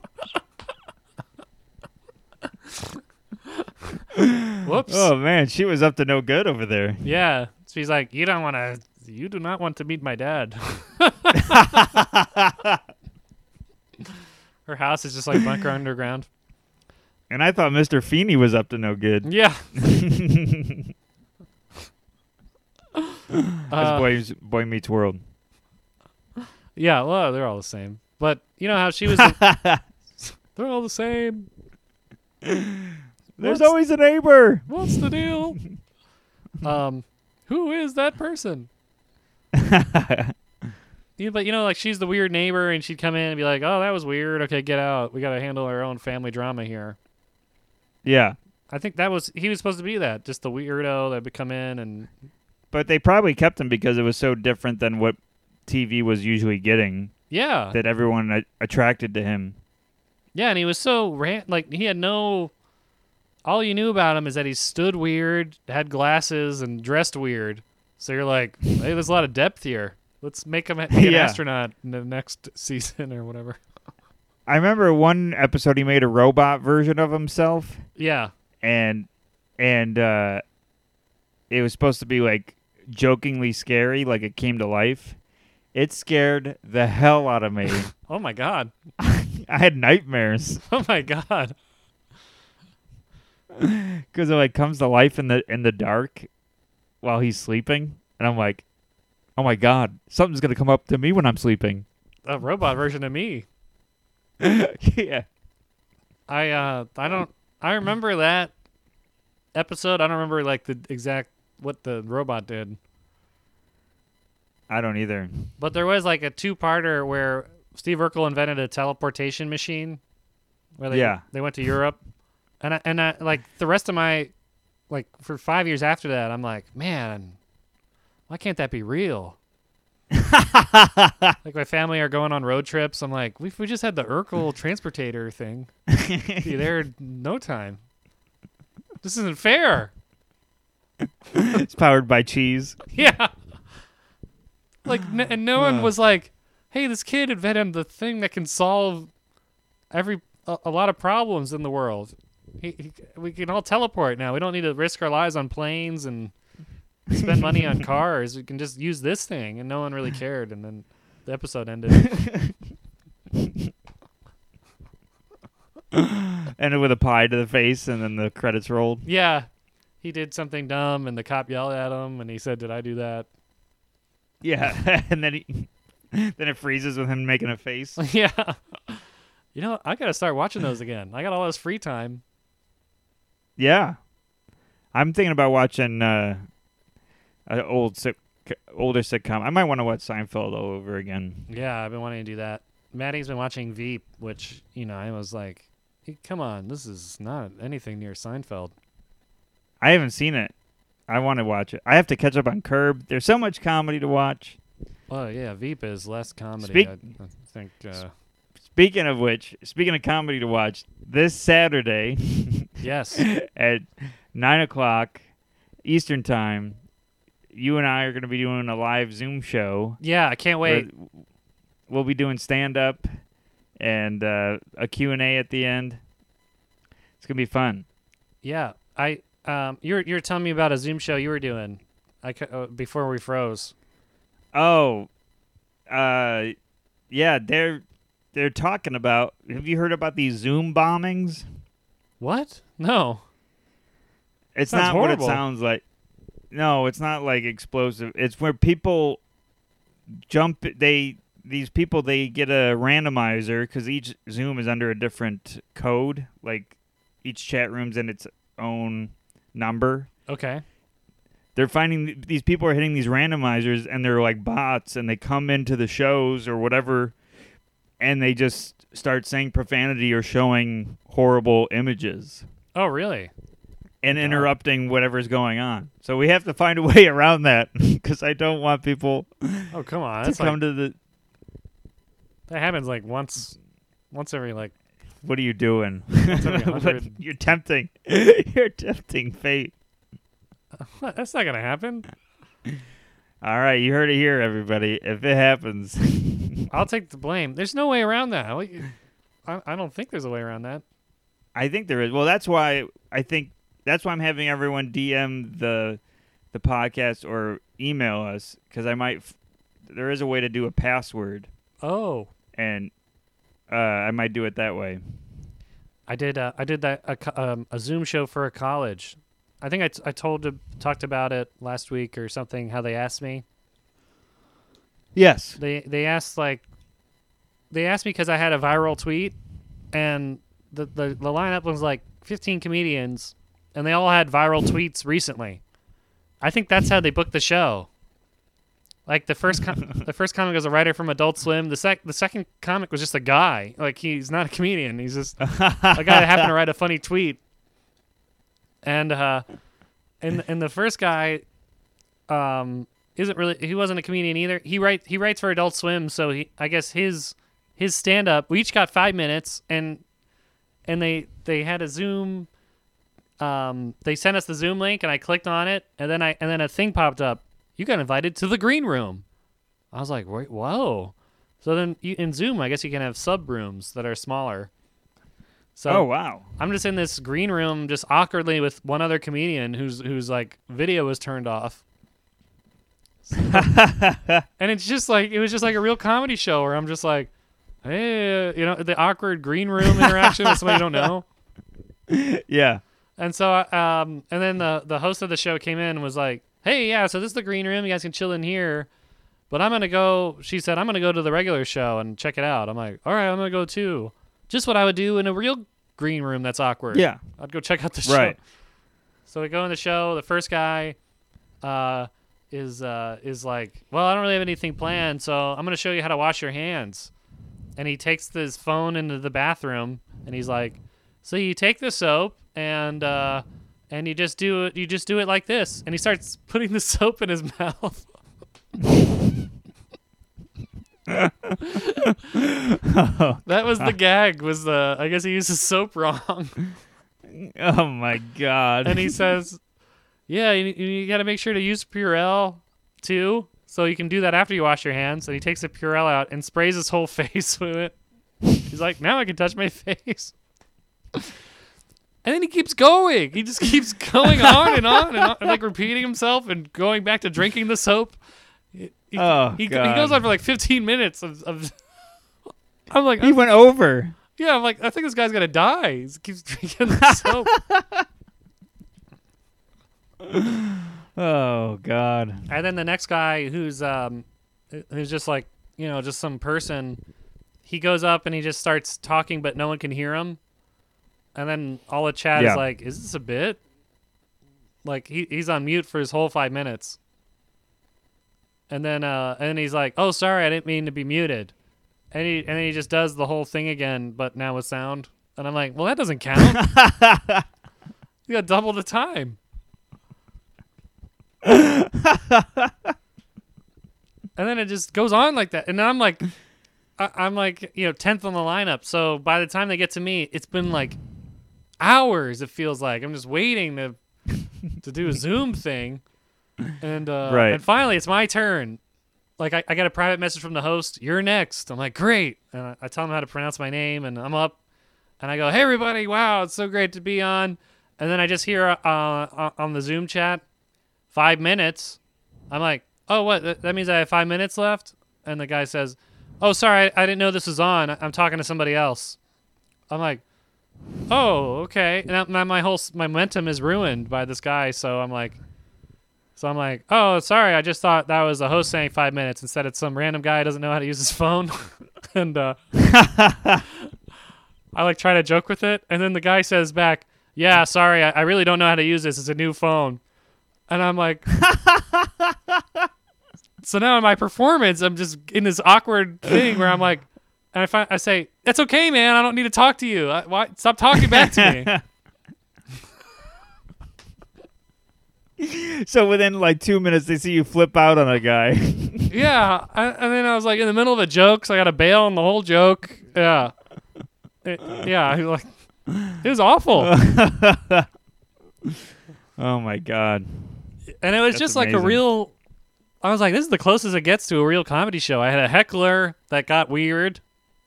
Whoops. Oh man, she was up to no good over there. Yeah. She's like, you don't want to, you do not want to meet my dad. Her house is just like bunker underground. And I thought Mr. Feeney was up to no good. Yeah. Uh, Boy, Boy Meets World. yeah, well, they're all the same. But you know how she was. the- they're all the same. There's What's- always a neighbor. What's the deal? um, who is that person? Yeah, but you know, like she's the weird neighbor, and she'd come in and be like, "Oh, that was weird. Okay, get out. We got to handle our own family drama here." yeah, I think that was he was supposed to be that, just the weirdo that would come in and but they probably kept him because it was so different than what TV was usually getting yeah, that everyone a- attracted to him. yeah, and he was so ran like he had no. All you knew about him is that he stood weird, had glasses, and dressed weird. So you're like, hey, there's a lot of depth here. Let's make him be an Yeah. astronaut in the next season or whatever. I remember one episode he made a robot version of himself, Yeah, and and uh, it was supposed to be like jokingly scary, like it came to life. It scared the hell out of me. Oh my god. I had nightmares Oh my god. because it like comes to life in the in the dark while he's sleeping, and I'm like, oh my god, something's gonna come up to me when I'm sleeping. A robot version of me. yeah, I uh I don't I remember that episode. I don't remember like the exact what the robot did. I don't either. But there was like a two-parter where Steve Urkel invented a teleportation machine where they Yeah. they went to Europe. And I, and I, like the rest of my like for 5 years after that, I'm like, "Man, why can't that be real?" like my family are going on road trips. I'm like, we we just had the Urkel transportator thing. Be there in no time. This isn't fair. it's powered by cheese. Yeah. Like, n- and no one was like, "Hey, this kid invented the thing that can solve every a, a lot of problems in the world. He, he, we can all teleport now. We don't need to risk our lives on planes and spend money on cars. We can just use this thing." And no one really cared. And then the episode ended. Ended with a pie to the face, and then the credits rolled. yeah, he did something dumb, and the cop yelled at him, and he said, "Did I do that?" Yeah, and then he, then it freezes with him making a face. yeah. You know, I gotta start watching those again. I got all this free time. Yeah, I'm thinking about watching uh, an old sick, older sitcom. I might want to watch Seinfeld all over again. Yeah, I've been wanting to do that. Maddie's been watching Veep, which you know I was like, "Hey, "Come on, this is not anything near Seinfeld." I haven't seen it. I want to watch it. I have to catch up on Curb. There's so much comedy to watch. Oh yeah, Veep is less comedy. Speak- I, I think. Uh, Speaking of which, speaking of comedy to watch, this Saturday yes. at nine o'clock Eastern time, you and I are going to be doing a live Zoom show. Yeah, I can't wait. We'll be doing stand up and uh, a Q and A at the end. It's gonna be fun. Yeah, I. Um, you're you were telling me about a Zoom show you were doing. I uh, before we froze. Oh, uh, yeah, they're they're talking about. Have you heard about these Zoom bombings? What? No. It's Sounds not horrible. what it sounds like. No, it's not like explosive. It's where people jump. They these people they get a randomizer because each Zoom is under a different code. Like each chat room's in its own number, Okay. they're finding these people are hitting these randomizers and they're like bots and they come into the shows or whatever and they just start saying profanity or showing horrible images Oh, really? and interrupting whatever's going on. So we have to find a way around that because I don't want people Oh, come on. to That's come like, to the. that happens like once, once every like. What are you doing? What- You're tempting. You're tempting fate. What? That's not gonna happen. All right, you heard it here, everybody. If it happens, I'll take the blame. There's no way around that. I, I don't think there's a way around that. I think there is. Well, that's why I think that's why I'm having everyone DM the the podcast or email us because I might. F- there is a way to do a password, Oh, and uh, I might do it that way. I did. Uh, I did that a, um, a Zoom show for a college. I think I, t- I told talked about it last week or something. How they asked me. Yes. They they asked like, they asked me because I had a viral tweet, and the, the the lineup was like 15 comedians, and they all had viral tweets recently. I think that's how they booked the show. Like the first com- the first comic was a writer from Adult Swim. The sec the second comic was just a guy. Like he's not a comedian. He's just a guy that happened to write a funny tweet. And uh, and and the first guy, um, isn't really he wasn't a comedian either. He write he writes for Adult Swim, so he I guess his his stand up. We each got five minutes, and and they they had a Zoom. Um, they sent us the Zoom link, and I clicked on it, and then I and then a thing popped up. You got invited to the green room. I was like, wait, whoa. So then you, in Zoom, I guess you can have sub rooms that are smaller. So oh wow. I'm just in this green room, just awkwardly with one other comedian whose whose like video was turned off. and it's just like it was just like a real comedy show where I'm just like, hey, uh, you know, the awkward green room interaction with somebody you don't know. yeah. And so, um, and then the the host of the show came in and was like, "Hey, yeah, so this is the green room. You guys can chill in here, but I'm gonna go." She said, "I'm gonna go to the regular show and check it out." I'm like, "All right, I'm gonna go too." Just what I would do in a real green room that's awkward. Yeah. I'd go check out the show. Right. So we go in the show. The first guy uh, is uh, is like, "Well, I don't really have anything planned, so I'm gonna show you how to wash your hands." And he takes his phone into the bathroom, and he's like, "So you take the soap and uh, and you just do it. You just do it like this." And he starts putting the soap in his mouth. that was the gag. Was the I guess he used his soap wrong. Oh my god. and he says, "Yeah, you, you got to make sure to use Purell too, so you can do that after you wash your hands." And he takes the Purell out and sprays his whole face with it. He's like, "Now I can touch my face." And then he keeps going. He just keeps going on and on and on, and like repeating himself and going back to drinking the soap. He, Oh, he, he goes on for like 15 minutes of. of I'm like, he went over. yeah, I'm like, I think this guy's gonna die. He keeps drinking the soap. Oh god. And then the next guy who's um who's just like, you know, just some person, he goes up and he just starts talking but no one can hear him. And then all the chat Yeah. is like, is this a bit? Like he he's on mute for his whole 5 minutes. And then uh and then he's like, "Oh, sorry, I didn't mean to be muted." And he and then he just does the whole thing again but now with sound. And I'm like, "Well, that doesn't count." you got double the time. And then it just goes on like that. And then I'm like, I, I'm like, you know, tenth on the lineup. So by the time they get to me, it's been like hours. It feels like I'm just waiting to to do a Zoom thing, and uh, Right. and finally it's my turn. Like I, I got a private message from the host. You're next. I'm like, great. And I, I tell him how to pronounce my name, and I'm up, and I go, hey everybody, wow, it's so great to be on. And then I just hear uh, uh, on the Zoom chat, five minutes. I'm like, oh, what? That means I have five minutes left? And the guy says, oh, sorry, I, didn't know this was on. I'm talking to somebody else. I'm like, oh, okay. Now, now my whole my momentum is ruined by this guy. So I'm like, so I'm like, oh, sorry. I just thought that was the host saying five minutes. Instead, it's some random guy who doesn't know how to use his phone. and uh, I like try to joke with it, and then the guy says back, "Yeah, sorry, I, I really don't know how to use this. It's a new phone." And I'm like, so now in my performance, I'm just in this awkward thing where I'm like, and I find I say, "It's okay, man. I don't need to talk to you. I, why, stop talking back to me." So within like two minutes, they see you flip out on a guy. yeah, I, and then I was like in the middle of a joke, so I got to bail on the whole joke. Yeah, It- yeah, like it was awful, oh my god. And it was That's just like a real. I was like, this is the closest it gets to a real comedy show. I had a heckler that got weird,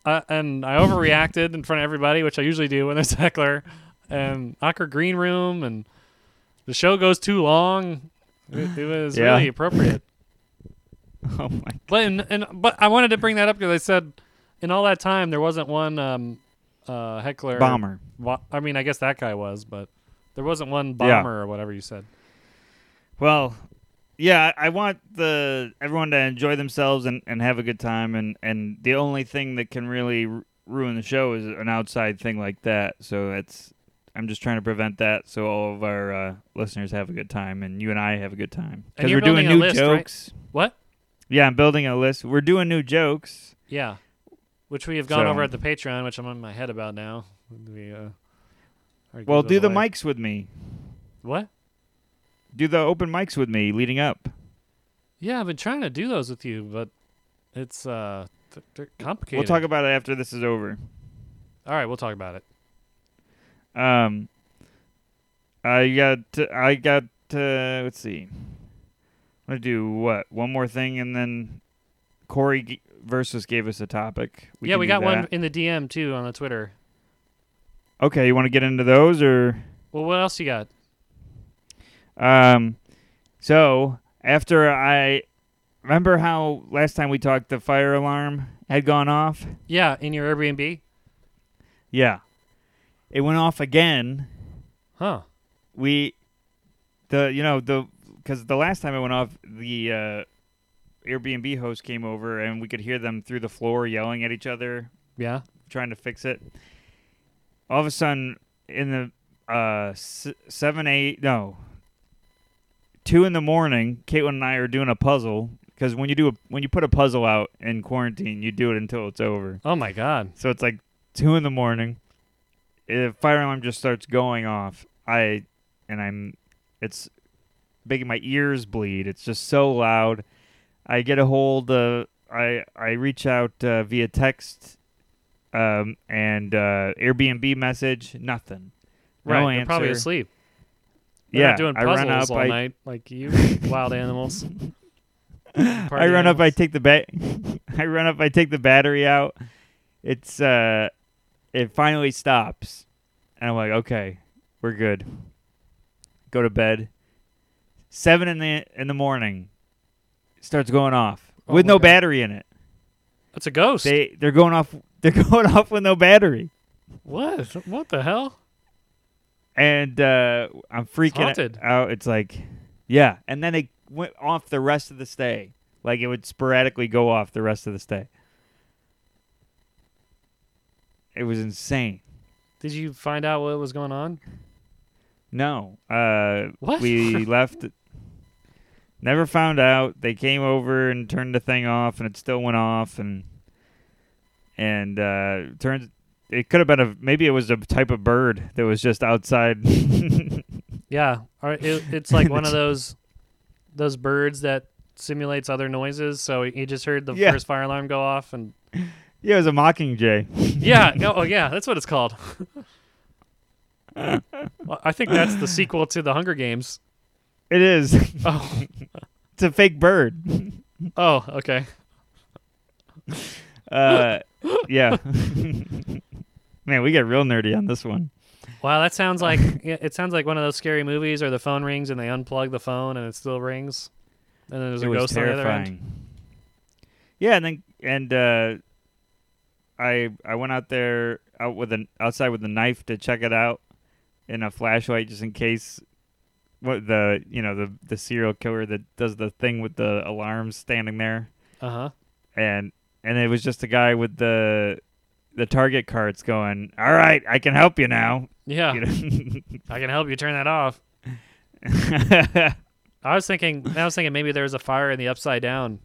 uh, and I overreacted in front of everybody, which I usually do when there's a heckler, and awkward green room, and the show goes too long. It, it was Yeah. really appropriate. Oh my. But in, and but I wanted to bring that up because I said in all that time there wasn't one um, uh, heckler Bomber. I mean, I guess that guy was, but there wasn't one Yeah. bomber or whatever you said. Well, yeah, I want the everyone to enjoy themselves and, and have a good time, and, and the only thing that can really ru- ruin the show is an outside thing like that. So that's I'm just trying to prevent that, so all of our uh, listeners have a good time, and you and I have a good time because we're doing new list, right? jokes. What? Yeah, I'm building a list. We're doing new jokes. Yeah, which we have gone So- over at the Patreon, which I'm on my head about now. We, uh, Well, do those the mics with me. What? Do the open mics with me leading up. Yeah, I've been trying to do those with you, but it's uh, th- they're complicated. We'll talk about it after this is over. All right, we'll talk about it. Um, I got I got uh, let's see. I'm gonna do what one more thing, and then Corey g- versus gave us a topic. yeah, we got one in the DM too on the Twitter. Okay, you want to get into those or? Well, what else you got? Um, so after I remember how last time we talked, the fire alarm had gone off. Yeah, in your Airbnb. Yeah, it went off again. Huh. we the you know the because the last time it went off the uh airbnb host came over and we could hear them through the floor yelling at each other Yeah. trying to fix it all of a sudden in the uh seven eight no two in the morning caitlin and i are doing a puzzle because when you do a when you put a puzzle out in quarantine you do it until it's over Oh my God. so it's like two in the morning. The fire alarm just starts going off. I and I'm it's making my ears bleed. It's just so loud. I get a hold of I I reach out uh, via text um and uh Airbnb message, nothing. No Right. You're probably asleep. They're Yeah, doing I puzzles run up all I night like you wild animals. I run up, I take the bat I run up, I take the battery out. It's uh it finally stops. And I'm like, okay, we're good. Go to bed. Seven in the in the morning. Starts going off. Oh with no God. battery in it. That's a ghost. They they're going off they're going off with no battery. what? What the hell? And uh I'm freaking haunted. out. It's like yeah. And then it went off the rest of the stay. Like it would sporadically go off the rest of the stay. It was insane. Did you find out what was going on? No. Uh What? we left never found out. They came over and turned the thing off and it still went off and and uh turns it could have been a maybe it was a type of bird that was just outside. Yeah. It, it's like one of those those birds that simulates other noises. So he just heard the Yeah. first fire alarm go off, and yeah, it was a mockingjay. yeah, no, oh yeah, that's what it's called. well, I think that's the sequel to the Hunger Games. It is. Oh, It's a fake bird. oh, okay. Uh, yeah. Man, we get real nerdy on this one. Wow, that sounds like it sounds like one of those scary movies, or the phone rings and they unplug the phone and it still rings, and then there's it a ghost on the other end. terrifying. Yeah, and then and uh, I I went out there out with an outside with a knife to check it out and a flashlight just in case what the you know the the serial killer that does the thing with the alarms standing there Uh huh. and and it was just a guy with the the target cards going all right i can help you now Yeah, You know? I can help you turn that off. I was thinking. I was thinking maybe there was a fire in the upside down,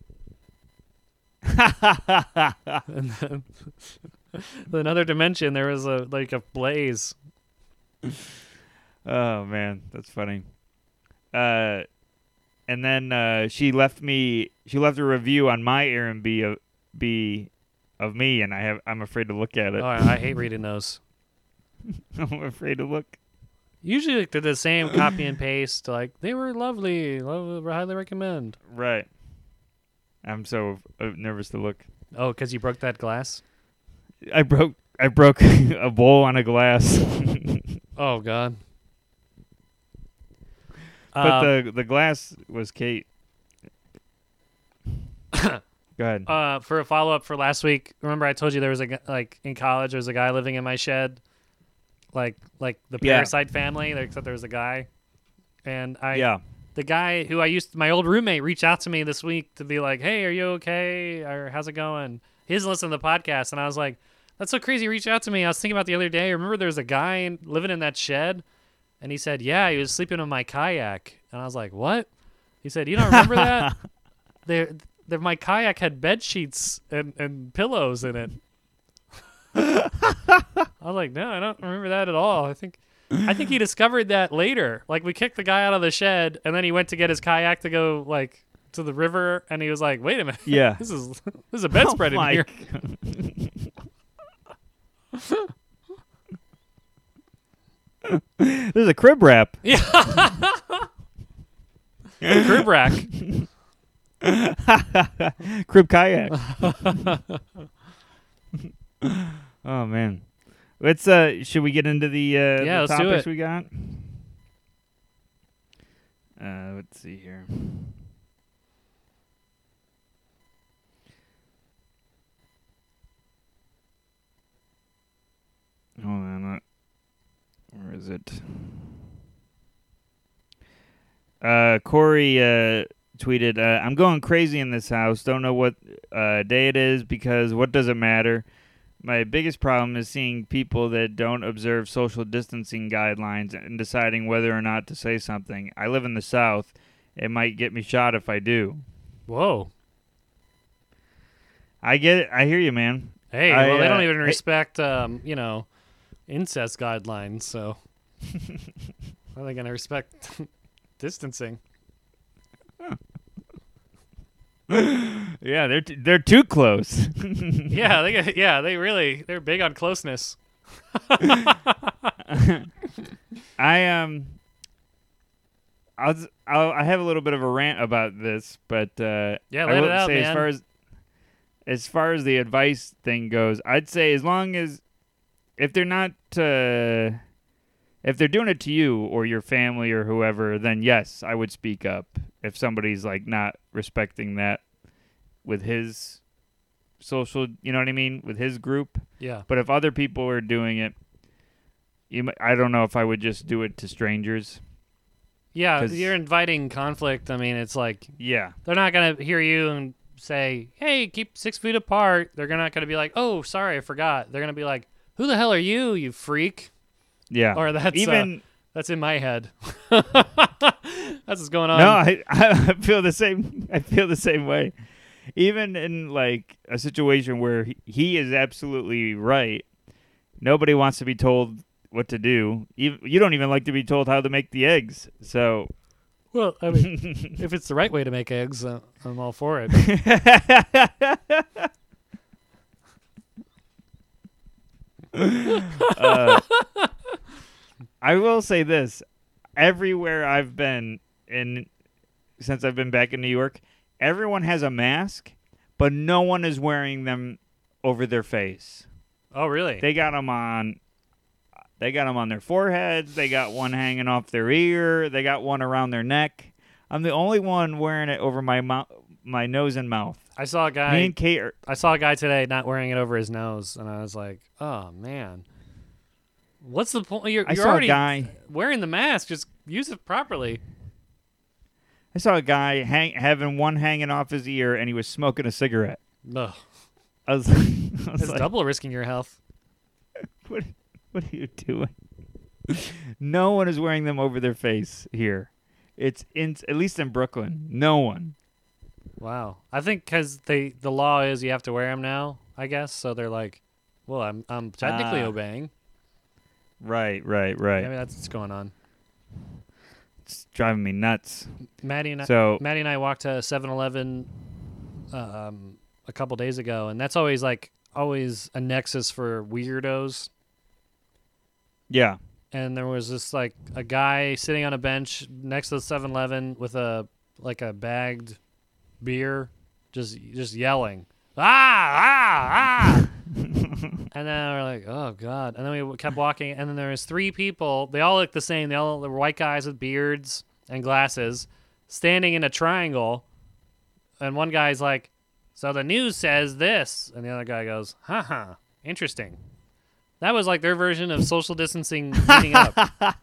and then another dimension there was a like a blaze. Oh man, that's funny. Uh, and then uh, she left me. She left a review on my Airbnb of, me, and I have. I'm afraid to look at it. Oh, I, I hate reading those. I'm afraid to look. Usually like, they're the same copy and paste. Like they were lovely. Love, highly recommend. Right. I'm so uh, nervous to look. Oh, because you broke that glass. I broke. I broke a bowl on a glass. Oh God. but Um, the the glass was Kate. Go ahead. uh, for a follow up for last week, remember I told you there was a like in college there was a guy living in my shed, like like the Yeah. parasite family. there- Except there was a guy, and I yeah. the guy who I used my old roommate reached out to me this week to be like, "Hey, are you okay? Or how's it going?" He doesn't listen to the podcast, and I was like, "That's so crazy." Reach out to me. I was thinking about the other day. Remember, there was a guy in, living in that shed, and he said, "Yeah, he was sleeping in my kayak," and I was like, "What?" He said, "You don't remember that? There, there, my kayak had bed sheets and and pillows in it." I was like, "No, I don't remember that at all." I think. I think he discovered that later. Like we kicked the guy out of the shed, and then he went to get his kayak to go like to the river, and he was like, "Wait a minute, Yeah. this is this is a bedspread Oh in here." There's a crib wrap. Yeah, crib rack. crib kayak. oh man. Let's uh should we get into the uh Yeah, the topics we got? Uh let's see here. Hold on, where is it? Uh, Corey uh, tweeted, uh, "I'm going crazy in this house. Don't know what uh, day it is because what does it matter? My biggest problem is seeing people that don't observe social distancing guidelines and deciding whether or not to say something. I live in the South. It might get me shot if I do. Whoa. I get it. I hear you, man. Hey, I, well, they don't uh, even hey- respect, um, you know, incest guidelines. So, how are they gonna respect distancing? Yeah, they're t- they're too close. Yeah, they yeah, they really they're big on closeness. I um, I'll, I'll I have a little bit of a rant about this, but uh, Yeah, I will it out, say as far as as far as the advice thing goes, I'd say as long as if they're not uh, if they're doing it to you or your family or whoever, then yes, I would speak up if somebody's like not respecting that with his social, you know what I mean, with his group. Yeah, But if other people are doing it, you, I don't know if I would just do it to strangers. Yeah, you're inviting conflict. I mean, it's like Yeah, they're not gonna hear you and say, "Hey, keep six feet apart." They're not gonna be like, "Oh, sorry, I forgot." They're gonna be like, "Who the hell are you, you freak?" Yeah. Or that's Even uh, that's in my head. that's what's going on. no, I, I feel the same. I feel the same way. Even in like a situation where he, he is absolutely right, nobody wants to be told what to do. You, you don't even like to be told how to make the eggs. So Well, I mean, if it's the right way to make eggs, uh, I'm all for it. Uh, I will say this: everywhere I've been in since I've been back in New York, everyone has a mask, but no one is wearing them over their face. Oh, really? They got them on. They got them on their foreheads. They got one hanging off their ear. They got one around their neck. I'm the only one wearing it over my mouth, my nose and mouth. I saw a guy. Me and Kate are, I saw a guy today not wearing it over his nose, and I was like, "Oh man, what's the point? You're, I you're saw already a guy. wearing the mask. Just use it properly." I saw a guy hang, having one hanging off his ear, and he was smoking a cigarette. Ugh, I was, I was it's like, double risking your health. what, what are you doing? no one is wearing them over their face here. It's in at least in Brooklyn. No one. Wow. I think because they the law is you have to wear them now. I guess so. They're like, well, I'm I'm technically Ah. obeying. Right, right, right. Maybe that's what's going on. It's driving me nuts. Maddie and I, So Maddie and I walked to 7-Eleven um, a couple days ago, and that's always like always a nexus for weirdos. yeah, And there was this like a guy sitting on a bench next to the 7-Eleven with a like a bagged beer, just just yelling, ah ah ah. and then we're like, oh god. And then we kept walking, and then there was three people. They all look the same. They all were white guys with beards and glasses, standing in a triangle. And one guy's like, "So the news says this," and the other guy goes, "Haha, interesting." That was like their version of social distancing meeting up.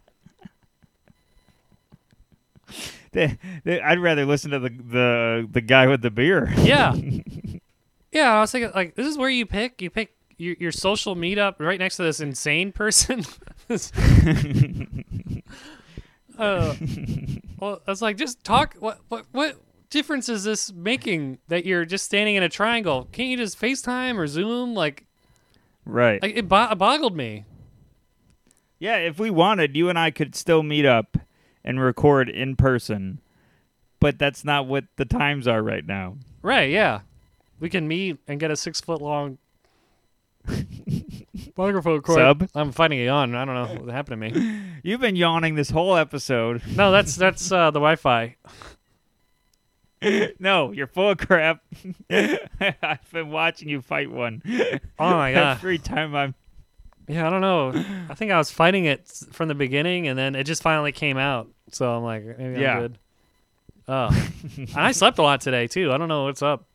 They- they- I'd rather listen to the the the guy with the beer. Yeah. Yeah, I was thinking like this is where you pick you pick your, your social meetup right next to this insane person. Uh, well, I was like, just talk. What what what difference is this making that you're just standing in a triangle? Can't you just FaceTime or Zoom? Like, right. like it, bo- it boggled me. yeah, if we wanted, you and I could still meet up and record in person. But that's not what the times are right now. Right? Yeah, we can meet and get a six foot long microphone cord. Sub? I'm fighting a yawn. I don't know what happened to me. You've been yawning this whole episode. No, that's that's uh, the Wi-Fi. no, you're full of crap. I've been watching you fight one. Oh my god. Every time I'm Yeah, I don't know. I think I was fighting it from the beginning, and then it just finally came out. So I'm like, maybe Yeah. I'm good. Oh, and I slept a lot today too. I don't know what's up.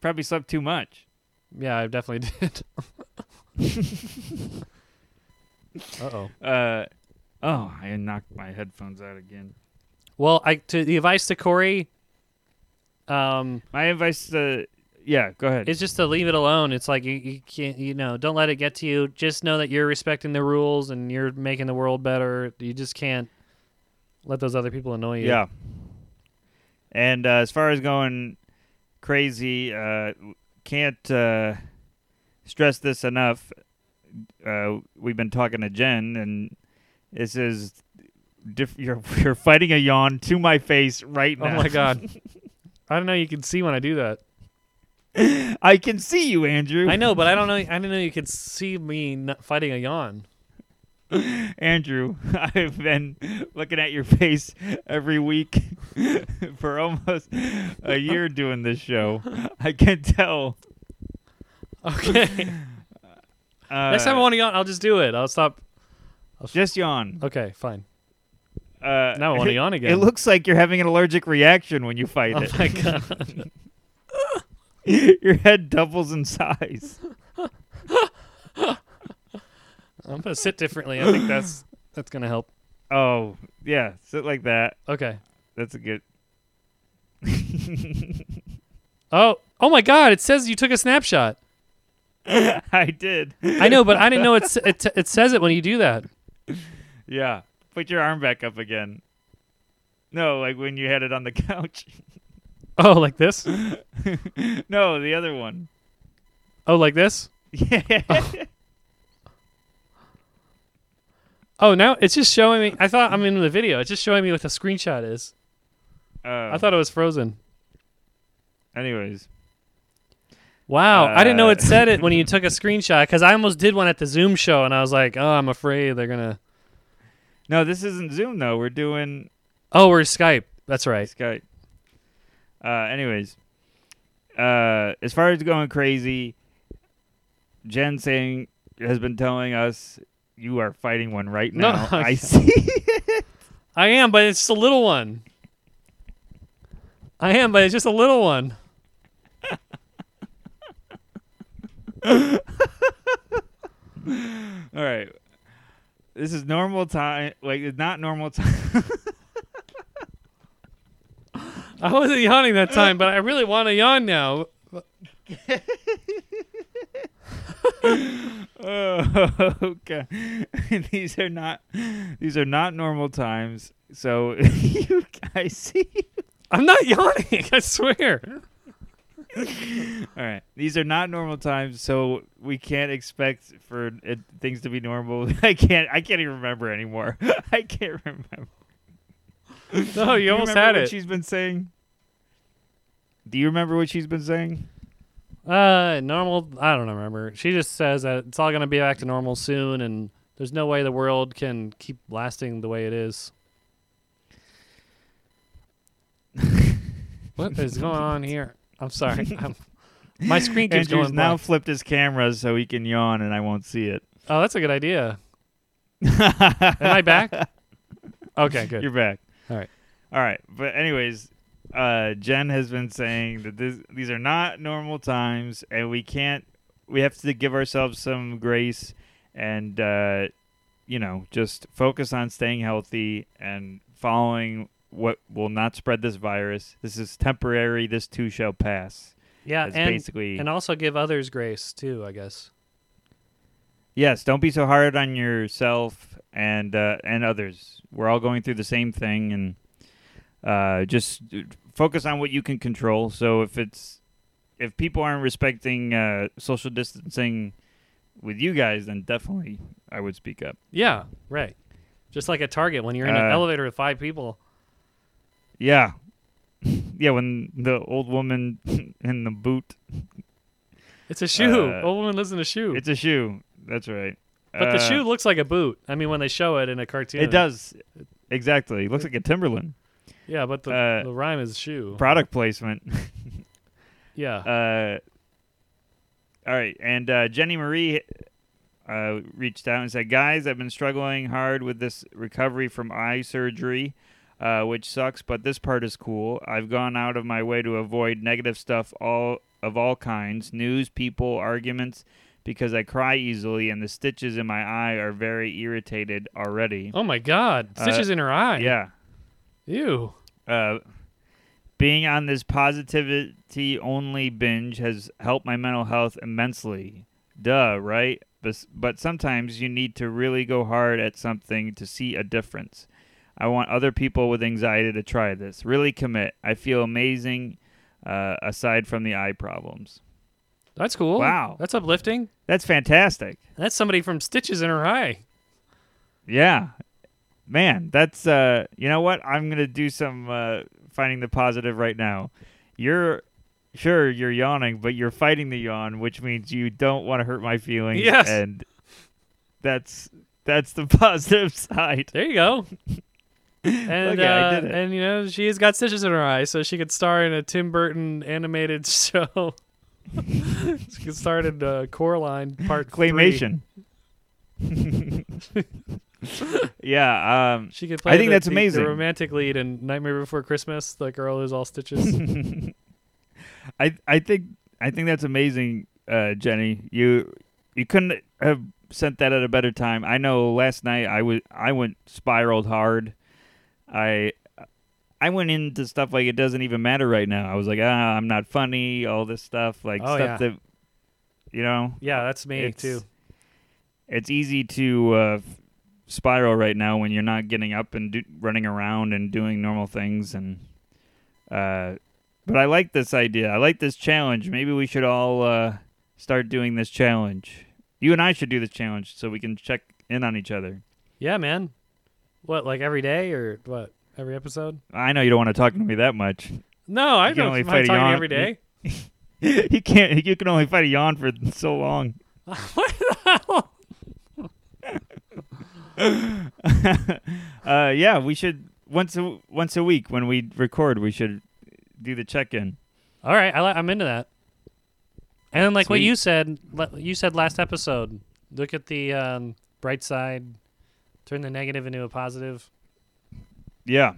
Probably slept too much. Yeah, I definitely did. uh oh. Uh oh, I knocked my headphones out again. Well, I to the advice to Corey, um, My advice to yeah, go ahead. It's just to leave it alone. It's like you, you can't, you know, don't let it get to you. Just know that you're respecting the rules and you're making the world better. You just can't let those other people annoy you. Yeah. And uh, as far as going crazy, uh, can't uh, stress this enough. Uh, we've been talking to Jen, and this is diff- you're you're fighting a yawn to my face right now. Oh my god. I don't know. You can see when I do that. I can see you, Andrew. I know, but I don't know. I didn't know you could see me fighting a yawn. Andrew, I've been looking at your face every week for almost a year doing this show. I can tell. Okay. Uh, Next time I want to yawn, I'll just do it. I'll stop. I'll just yawn. Okay, fine. Uh, Now I wanna yawn again. It looks like you're having an allergic reaction when you fight Oh it. my god. your head doubles in size. I'm gonna sit differently. I think that's that's gonna help. Oh yeah, sit like that. Okay. That's a good. Oh, oh my god! It says you took a snapshot. I did. I know, but I didn't know it. s- It, it says it when you do that. Yeah, put your arm back up again. No, like when you had it on the couch. Oh, like this? no, the other one. Oh, like this? Yeah. Oh, now it's just showing me. I thought I'm in the video. It's just showing me what the screenshot is. Uh, I thought it was frozen. Anyways, Wow, I didn't know Uh, it said it when you took a screenshot because I almost did one at the Zoom show, and I was like, "Oh, I'm afraid they're gonna." no, this isn't Zoom though. We're doing Oh, we're Skype. That's right. Skype. Uh, anyways, uh, as far as going crazy, Jen saying has been telling us you are fighting one right No, now. I- I see. I am, but it's just a little one. I am, but it's just a little one. All right. This is normal time. Like it's not normal time. I wasn't yawning that time, but I really want to yawn now. Oh, okay. these are not these are not normal times. So you guys see. I'm not yawning. I swear. All right, these are not normal times, so we can't expect for it, things to be normal. I can't. I can't even remember anymore. I can't remember. No, you Do almost had it. She's been saying. Do you remember what she's been saying? Uh, normal. I don't remember. She just says that it's all gonna be back to normal soon, and there's no way the world can keep lasting the way it is. what is going on here? I'm sorry. I'm, my screen keeps Andrew's going now blank. flipped his camera so he can yawn and I won't see it. Oh, that's a good idea. Am I back? Okay, good. You're back. All right. All right. But anyways, uh, Jen has been saying that this, these are not normal times, and we can't. We have to give ourselves some grace, and uh, you know, just focus on staying healthy and following what will not spread this virus. This is temporary. This too shall pass. yeah, That's and basically and also give others grace too. I guess. Yes, don't be so hard on yourself and uh, and others. We're all going through the same thing, and uh, just focus on what you can control. So if it's if people aren't respecting uh, social distancing with you guys, then definitely I would speak up. Yeah, right. Just like at Target when you're in an Uh, elevator with five people. Yeah, yeah. When the old woman in the boot, It's a shoe. uh, Old woman lives in a shoe. it's a shoe. That's right. but the Uh, shoe looks like a boot. I mean, when they show it in a cartoon, It does exactly. It looks like a Timberland Yeah, but the, Uh, the rhyme is shoe. product placement. yeah. Uh, all right, and uh, Jenny Marie uh, reached out and said, "Guys, I've been struggling hard with this recovery from eye surgery, uh, which sucks, but this part is cool. I've gone out of my way to avoid negative stuff all of all kinds, news, people, arguments." Because I cry easily and the stitches in my eye are very irritated already. oh my God! uh, Stitches in her eye. Yeah. Ew. uh, being on this positivity only binge has helped my mental health immensely. Duh, right? But, but sometimes you need to really go hard at something to see a difference. I want other people with anxiety to try this. Really commit. I feel amazing uh, aside from the eye problems. That's cool. Wow. That's uplifting. That's fantastic. That's somebody from Stitches in her eye. Yeah. Man, that's uh you know what? I'm going to do some uh finding the positive right now. You're sure you're yawning, but you're fighting the yawn, which means you don't want to hurt my feelings Yes. and that's that's the positive side. There you go. And I uh, and you know she has got stitches in her eye, so she could star in a Tim Burton animated show. she could start in uh, Coraline Part three. Yeah, um She could play. I think the- that's the- amazing. The romantic lead in Nightmare Before Christmas, the girl who's all stitches. I I think I think that's amazing, uh, Jenny. You you couldn't have sent that at a better time. I know last night I was I went spiraled hard. I I went into stuff like it doesn't even matter right now. I was like, ah, I'm not funny. All this stuff, like Oh, stuff yeah. that you know. yeah, that's me too. It's easy to uh, spiral right now when you're not getting up and do- running around and doing normal things. And uh, but I like this idea. I like this challenge. Maybe we should all uh, start doing this challenge. You and I should do this challenge so we can check in on each other. Yeah, man. What, like every day or what? Every episode? I know you don't want to talk to me that much. No, I You can don't only fight a yawn. every day. you can't. You can only fight a yawn for so long. what the hell? uh, yeah, we should once a once a week when we record. We should do the check in. All right, I I'm into that. And then, like what you said, you said last episode, look at the um, bright side, turn the negative into a positive. Yeah,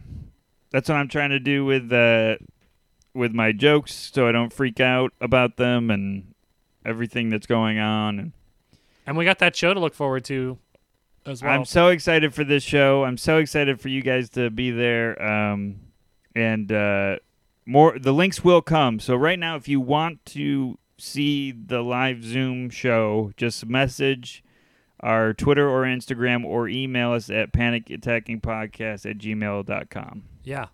that's what I'm trying to do with uh, with my jokes, so I don't freak out about them and everything that's going on. And And we got that show to look forward to as well. I'm so excited for this show. I'm so excited for you guys to be there. Um, and uh, more, the links will come. So right now, if you want to see the live Zoom show, just message our Twitter or Instagram or email us at panicattackingpodcast at gmail.com. Yeah.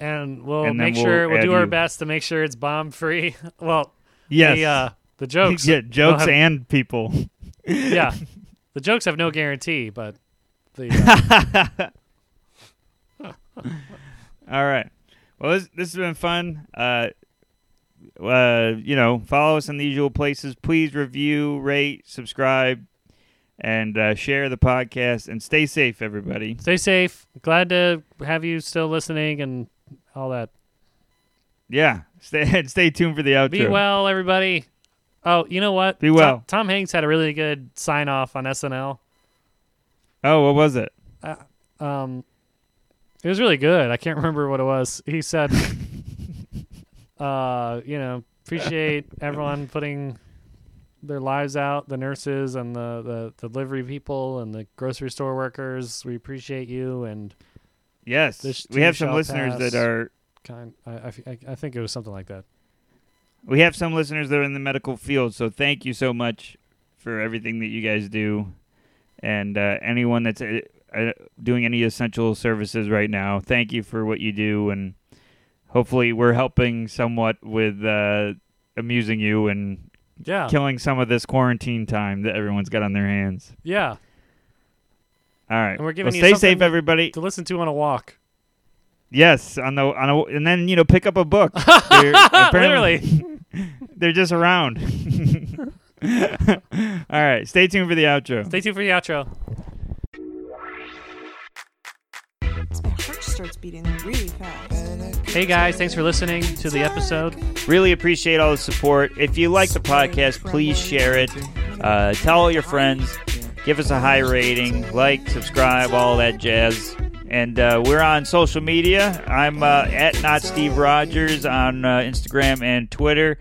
And we'll And make we'll sure we'll do our you. best to make sure it's bomb free. well, Yes. uh, the jokes. yeah, jokes have- and people. yeah. The jokes have no guarantee, but the uh, All right. Well, this, this has been fun. Uh, uh, you know, follow us in the usual places. Please review, rate, subscribe, and uh, share the podcast. And stay safe, everybody. stay safe. Glad to have you still listening and all that. Yeah. Stay stay tuned for the outro. Be well, everybody. Oh, you know what? Be Tom- well. Tom, Hanks had a really good sign off on SNL. Oh, what was it? Um, it was really good. I can't remember what it was. He said, uh, you know, appreciate everyone putting their lives out, the nurses and the, the delivery people and the grocery store workers. We appreciate you and Yes. We have some listeners pass. that are kind. I, I- I think it was something like that. We have some listeners that are in the medical field, so thank you so much for everything that you guys do, and uh, anyone that's uh, uh, doing any essential services right now. Thank you for what you do, and hopefully we're helping somewhat with uh, amusing you and Yeah, killing some of this quarantine time that everyone's got on their hands. yeah. All right, And we're giving well, you stay safe, everybody. To listen to on a walk. Yes, on the on a, and then you know pick up a book. Literally. They're just around. All right, stay tuned for the outro. Stay tuned for the outro. My heart starts beating really fast. Hey guys, thanks for listening to the episode. Really appreciate all the support. If you like the podcast, please share it. Uh, tell all your friends. Give us a high rating. Like, subscribe, all that jazz. And uh, we're on social media. I'm uh, at not Steve Rogers on uh, Instagram and Twitter.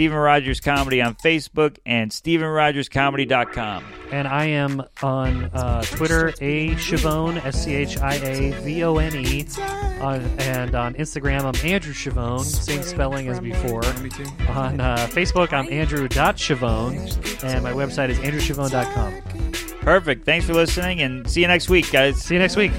Steven Rogers Comedy on Facebook and StevenRogersComedy.com. And I am on uh, Twitter, A Schiavone, S C H I A V O N E. And on Instagram, I'm Andrew Schiavone, same spelling as before. On uh, Facebook, I'm Andrew.Schiavone. And my website is andrewschiavone.com. Perfect. Thanks for listening and see you next week, guys. See you next week.